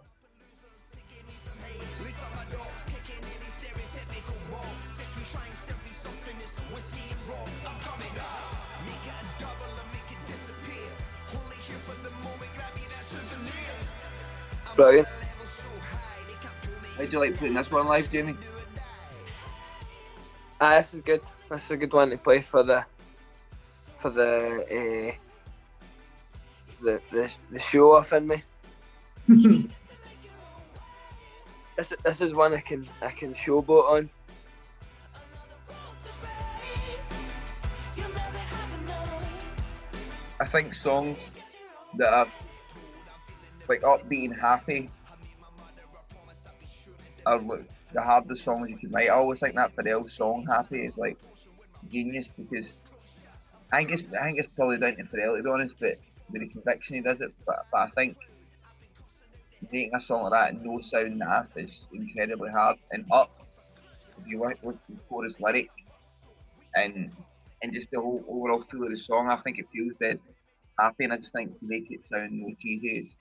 Brilliant. How'd you like putting this one live, Jamie? Ah, this is good. This is a good one to play for the for the uh, the, the the show off in me. this this is one I can I can showboat on. I think songs that are like upbeat and happy are the hardest songs you can write. I always think that Pharrell song "Happy" is like genius because I think it's I think it's probably down to Pharrell to be honest, but with the conviction he does it. But, but I think making a song like that no sound naff is incredibly hard. And up, if you work with the chorus lyric and and just the whole overall feel of the song, I think it feels dead happy, and I just think to make it sound no cheesy is,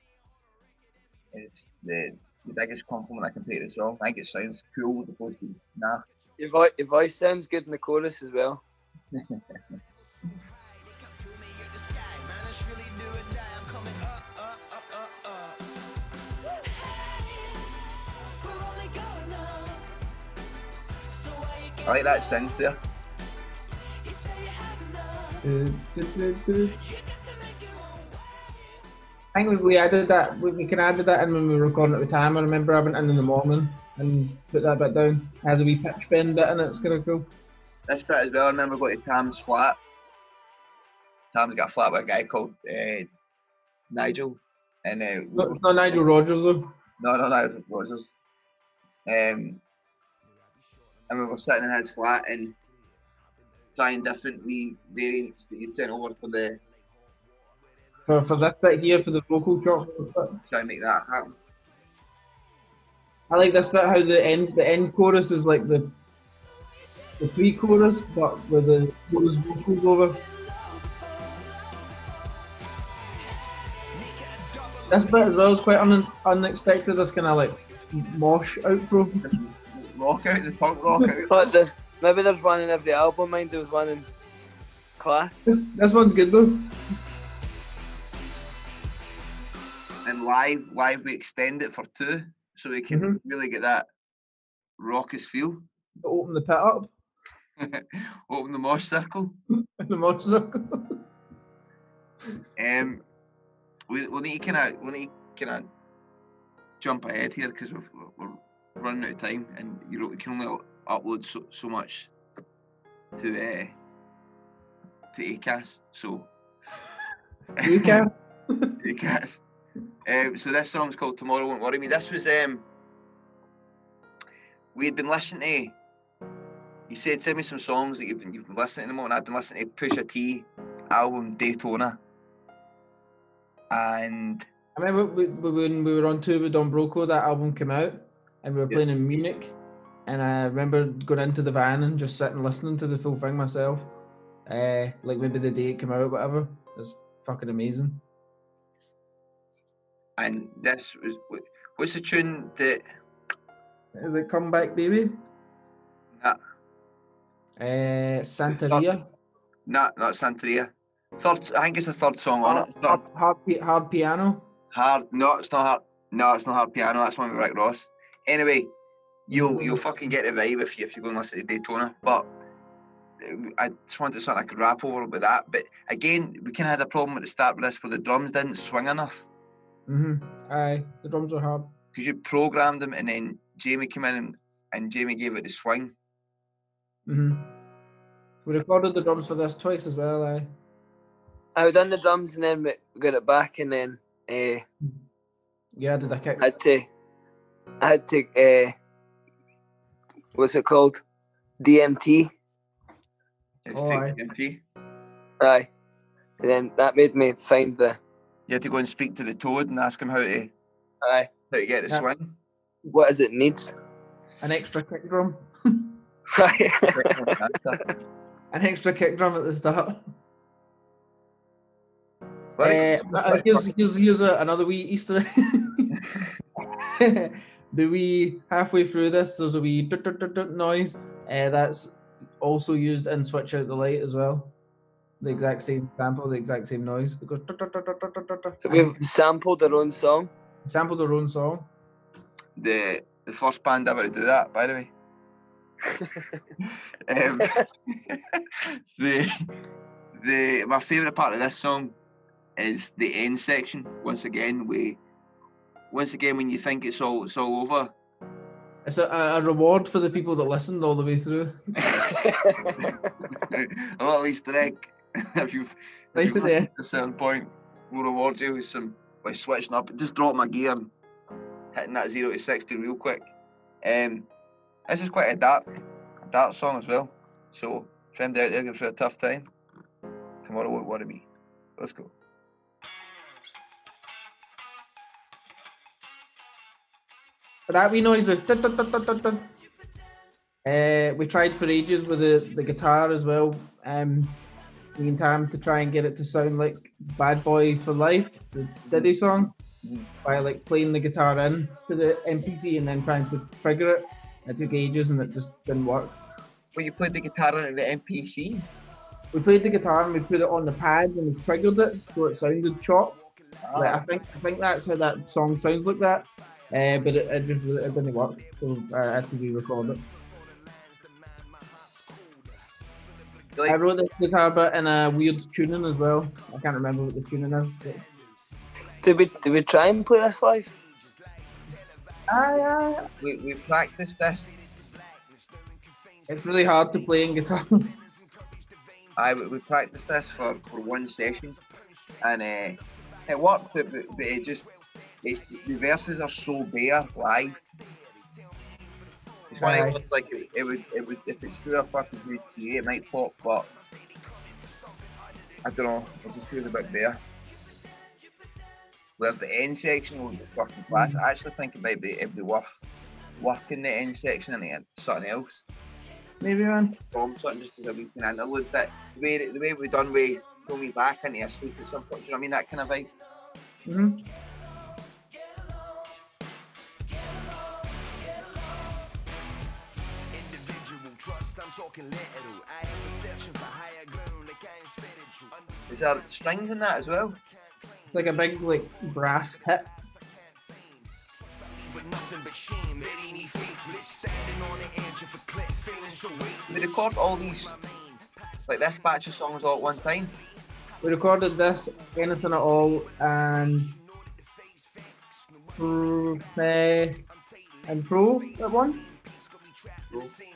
is the, the biggest compliment I can pay to the song. I think it sounds cool The opposed to nah. Your voice your voice sounds good in the chorus as well. I like that sound there. I think we- we added that. We, we can add that in when we were recording at the time. I remember having it in in the morning and put that bit down. It has a wee pitch bend bit in it. It's kind of cool. This bit as well, I remember going to Tam's flat. Tam's got a flat with a guy called uh, Nigel. And uh, we Not, Nigel Rogers though. No, no, no, Rogers. Um, and we were sitting in his flat and trying different wee variants that he sent over for the For, for this bit here, for the vocal chop. try and make that happen. I like this bit how the end the end chorus is like the the pre-chorus, but with the chorus vocals over. This bit as well is quite un- unexpected. This kind of like mosh outro. Rock out, the punk rock out. But there's maybe there's one in every album. Mind there was one in class. This one's good though. Live, live we extend it for two, so we can Mhm. really get that raucous feel. Open the pit up Open the mosh circle. the mosh circle. Um, we we need to kind of we need to kind of jump ahead here because we're, we're running out of time, and you know we can only upload so, so much to uh, to Acast. So Acast? Acast. Um, so this song's called "Tomorrow Won't Worry Me." This was um, we had been listening to. He said, "Send me some songs that you've been you've been listening to them on." I've been listening to Pusha T album Daytona, and I remember when we were on tour with Don Broco, that album came out, and we were Yeah. playing in Munich, and I remember going into the van and just sitting listening to the full thing myself. Uh, like maybe the day it came out whatever. It's fucking amazing. And this was what's the tune that Is it Come Back Baby? Nah. Uh, Santeria. not not Santeria. Third I think it's the third song on it. Hard, hard, hard piano. Hard no, it's not hard no, it's not hard piano, that's one with Rick Ross. Anyway, you'll you'll fucking get the vibe if you if you go and listen to Daytona. But uh, I just wanted something I could rap over with that. But again, we kinda had a problem at the start with this where the drums didn't swing enough. Mm-hmm. Aye, the drums are hard. Because you programmed them and then Jamie came in and, and Jamie gave it the swing. Mm-hmm. We recorded the drums for this twice as well. Aye. I done the drums and then we got it back and then uh, Yeah, did I kick? I had to I had to uh, what's it called? DMT. It's Oh, take aye. DMT. Aye. And then that made me find the You had to go and speak to the toad and ask him how to aye. how to get the Yeah. swing. What is it needs? An extra kick drum. Right. An extra kick drum at the start. Very Uh, uh, here's here's, here's a, another wee Easter egg. the wee halfway through this, there's a wee dut, dut, dut, dut noise. Uh, that's also used in Switch Out the Light as well. The exact same sample, the exact same noise. It goes. So we've sampled our own song. sampled their own song. the the first band ever to do that, by the way. um, the the my favourite part of this song is the end section. Once again, we once again when you think it's all it's all over, It's a, a reward for the people that listened all the way through. a little Easter egg. if you've if you've to listened there. to a certain point, we'll reward you with some by switching up. Just drop my gear and hitting that zero to sixty real quick. Um, this is quite a dark, dark song as well. So, if anybody out there gives you a tough time, tomorrow won't worry me. Let's go. That wee noise, the dun, dun, dun, dun, dun. Uh, we tried for ages with the, the guitar as well. Um, me and Tam to try and get it to sound like "Bad Boys for Life," the Diddy mm. song, mm. by like playing the guitar in to the MPC and then trying to trigger it. It took ages and it just didn't work. Well, you played the guitar in the MPC. We played the guitar and we put it on the pads and we triggered it so it sounded chopped. Ah. Like, I think I think that's how that song sounds like that. Uh, but it, it just it didn't work, so uh, I had to re-record it. I wrote this guitar bit in a weird tuning as well. I can't remember what the tuning is. But... Did we did we try and play this live? Aye, aye. We, we practiced this. It's really hard to play in guitar. I we, we practiced this for, for one session, and uh, it worked. But, but but it just it's, the verses are so bare live. It's one of Aye. like it, it would it would if it's through a huge PA, it might pop, but I don't know. It just feels a bit bare. Whereas the end section be fucking class. I actually think it might be it'd be worth working the end section into something else Maybe man. from something just as a weekend interlude. But the way the way we done we throw me back into a sleep at some point, do you know what I mean? That kind of vibe. hmm talking literal. I am perception for higher ground, like I am spiritual. Is there strings in that as well? It's like a big like brass hit. But nothing but shame, very need faithless. Standing on the edge of a cliff, feeling so weightless. We record all these like this batch of songs all at one time. We recorded this, anything at all, and pro, uh, and pro at one. Nothing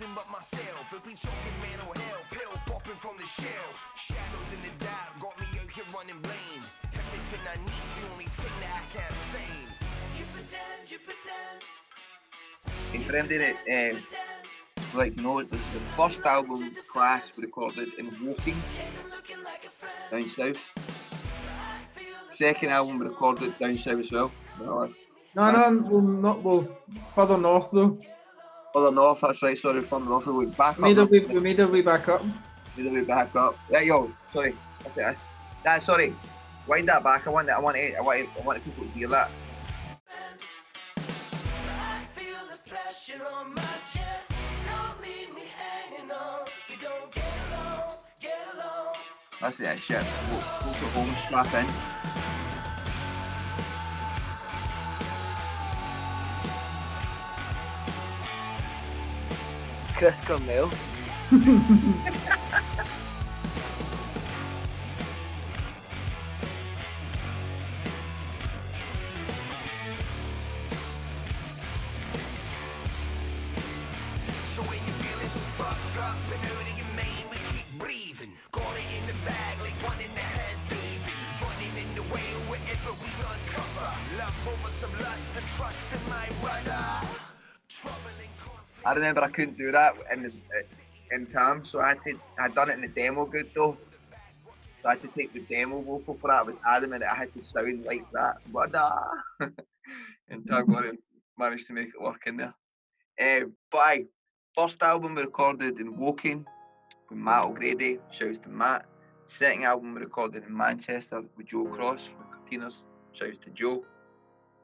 nothing but myself. If we talking mental health, pill popping from the shelf. Shadows in the dark got me out here running blame. Everything I need's the only thing that I can't feign. You pretend, you pretend. And for anybody that um, like to know, it was the first album class we recorded in Woking, down south. second album we recorded down south as well. No, No, no, well, not well. Further north though. Further north, that's right, sorry, further north, we went back We made our up. way, we made our way back up. We made our way back up. Yeah, yo, sorry. That's it, that's, that's sorry. Wind that back. I want I want it, I want it, I want people to hear that. That's it, shit. Go, go to home, strap in. Crush Camel. remember I couldn't do that in the, in time, so I had to. I'd done it in the demo good though. So I had to take the demo vocal for that. I was adamant that I had to sound like that, but and Tom Gordon managed to make it work in there. Uh, but aye, first album we recorded in Woking with Matt O'Grady. Shouts to Matt. Second album we recorded in Manchester with Joe Cross from Courteeners. Shouts to Joe.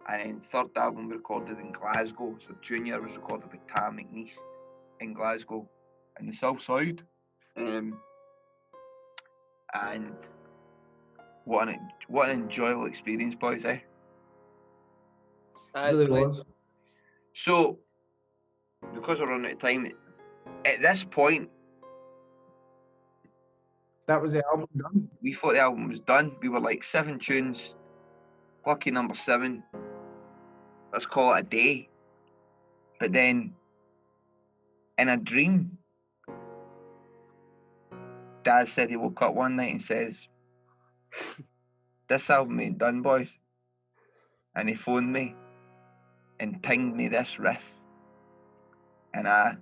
And then third album we recorded in Glasgow. So Junior was recorded with Tam McNeice in Glasgow in the south side. Um, and what an what an enjoyable experience, boys, eh? Aye, Really was. So because we're running out of time, at this point That was the album done. we thought the album was done. We were like seven tunes, lucky number seven. Let's call it a day. But then, in a dream, Dad said he woke up one night and says, "This album ain't done, boys." And he phoned me and pinged me this riff, and I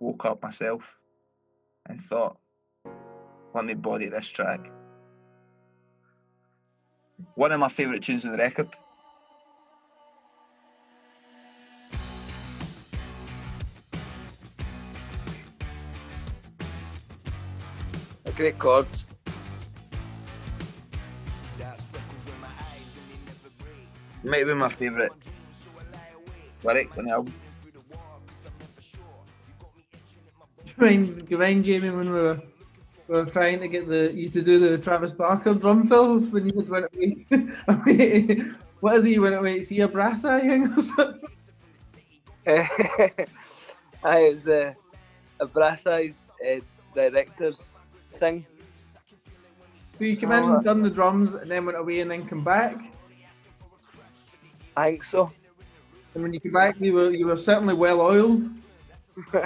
woke up myself and thought, let me body this track. One of my favourite tunes on the record. Chords. Might be my favourite lyric on the album. Do you mind, do Jamie, when we were, we were trying to get the you to do the Travis Barker drum fills when you went away? what is it? You went away to see a brass eye hang or something? It was the a brass eyes uh, director's thing. So you came in, uh, done the drums, and then went away and then come back. I think so. And when you came back, you were you were certainly well oiled.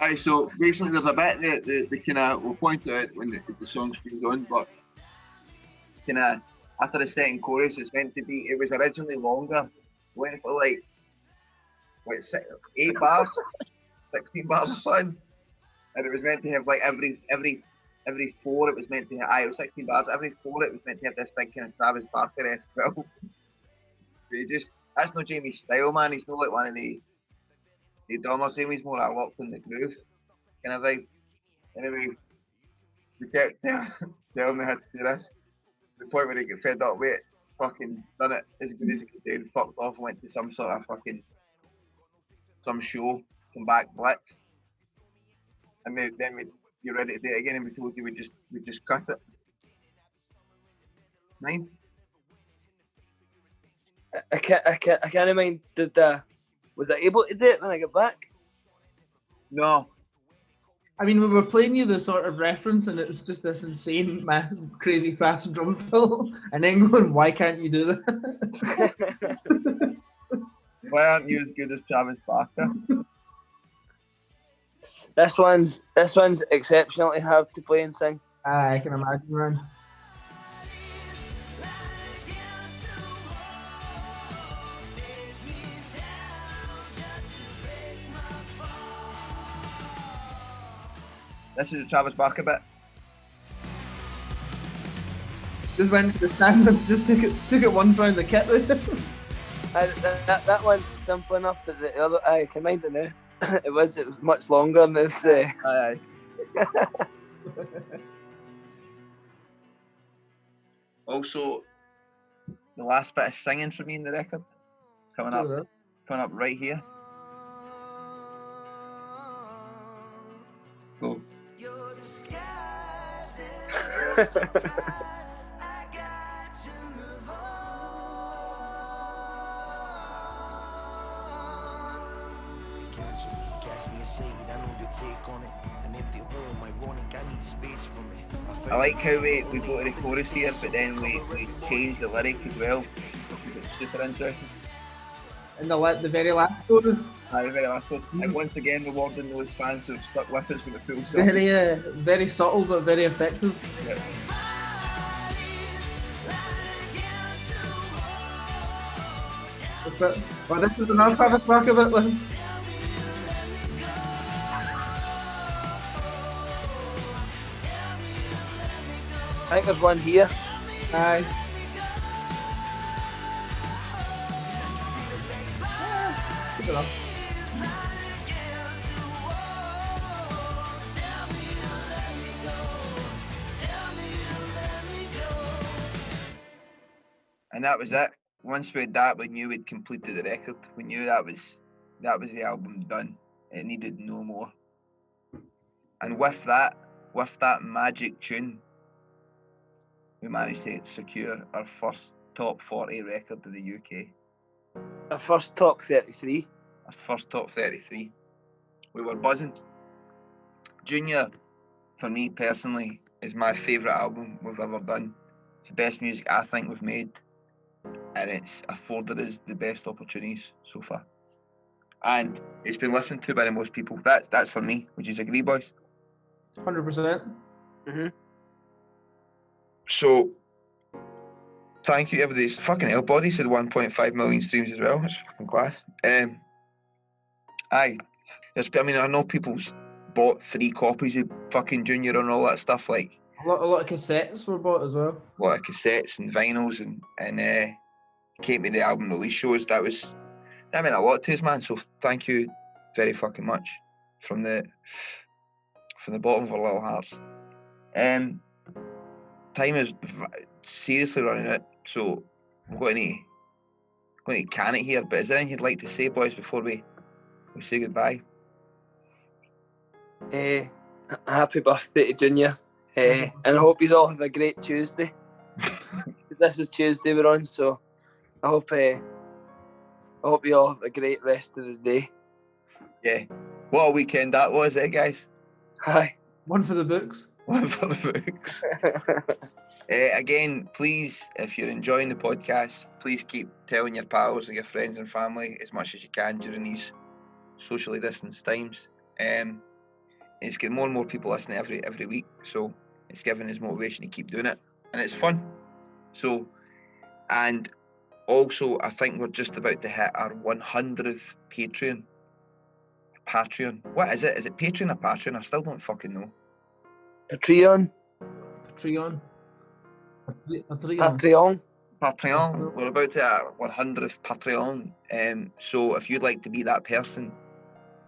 Aye, so basically there's a bit that the, the kind of, we'll point out when the, the song's been done, but kind of after the second chorus, it's meant to be, it was originally longer. Went for like, what, six, eight bars, 16 bars or something. And it was meant to have like every, every, every four, it was meant to have, it was 16 bars, every four, it was meant to have this big kind of Travis Barker esque. But he just, that's not Jamie's style, man. He's not like one of the, the drummers. Jamie's more like locked in the groove kind of vibe. Anyway, we kept telling me how to do this. The point where he get fed up with it, fucking done it as good as he could do, and fucked off and went to some sort of fucking some show, come back blitz. And then we you ready to do it again and we told you we just we just cut it. Mind? I, I can't, I can't, I can't mind. Did uh, was I able to do it when I got back? No. I mean, we were playing you the sort of reference, and it was just this insane, ma- crazy fast drum fill, and then going, "Why can't you do that?" Why aren't you as good as Travis Barker? This one's this one's exceptionally hard to play and sing. Ah, I can imagine, man. This is a Travis Barker bit. Just went to the stands and just took it took it once round the kit. I, that, that, that one's simple enough, but the other I can mind it now. It was it was much longer than this. Uh, Aye, aye. Also, the last bit of singing for me in the record coming up, coming up right here. Go. on it. An empty home, ironic, I need space for me. I like how we, we go to the chorus here, but then we, we change the lyric as well. It's super interesting. And the the very last chorus, Aye, the very last one. And once again, rewarding those fans who've stuck with us for the full song. very uh, very subtle but very effective. Yeah. But, well, this is another part of talk about. Listen. I think there's one here. Aye. Good enough. and that was it. Once we had that, we knew we'd completed the record. We knew that was that was the album done. It needed no more. And with that, with that magic tune, we managed to secure our first top 40 record in the UK. Our first top 33. Our first top 33. We were buzzing. Junior, for me personally, is my favourite album we've ever done. It's the best music I think we've made, and it's afforded us the best opportunities so far. And it's been listened to by the most people. That's that's for me. Would you agree, boys? Hundred percent. Mm-hmm. So, thank you, everybody. Fucking hell, Body said 1.5 million streams as well. It's fucking class. Um, aye. There's, I mean, I know people's bought three copies of fucking Junior and all that stuff, like A lot, a lot of cassettes were bought as well. a lot of cassettes and vinyls, and and uh, came to the album release shows. That was that meant a lot to us, man. So thank you very fucking much from the from the bottom of our little hearts. Um, time is seriously running out, so we're going to going to can it here. But is there anything you'd like to say, boys, before we we say goodbye? Uh, happy birthday to Junior. Uh, and I hope you all have a great Tuesday. this is Tuesday we're on, so I hope uh, I hope you all have a great rest of the day. Yeah, what a weekend that was, eh, guys? Hi. One for the books. One for the books. Uh, again, please, if you're enjoying the podcast, please keep telling your pals and your friends and family as much as you can during these socially distanced times. Um, it's getting more and more people listening every every week, so it's giving us motivation to keep doing it, and it's fun. So, and also, I think we're just about to hit our 100th Patreon. Patreon. What is it? Is it Patreon or Patreon? I still don't fucking know. Patreon. Patreon. Patreon. Patreon. Patreon. We're about to our 100th Patreon. Um, so if you'd like to be that person,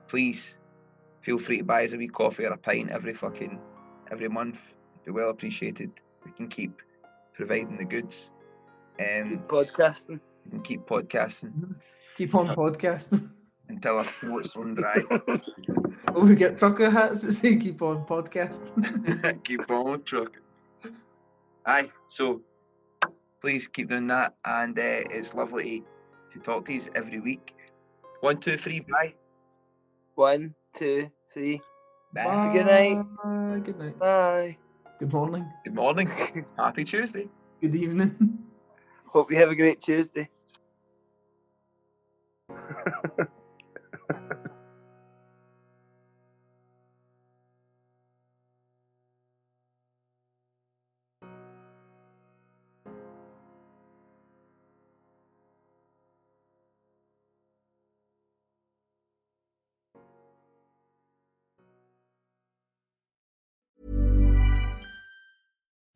please feel free to buy us a wee coffee or a pint every fucking every month. It'd be well appreciated. We can keep providing the goods. Um, podcasting. We can keep podcasting Keep on podcasting. Until our throats run dry. Oh, we get trucker hats that say keep on podcasting. keep on trucking. Aye, so please keep doing that, and uh, it's lovely to talk to you every week. One, two, three, bye. One, two, three. Bye. Good night. Bye. Good night. Bye. Good morning. Good morning. Happy Tuesday. Good evening. Hope you have a great Tuesday.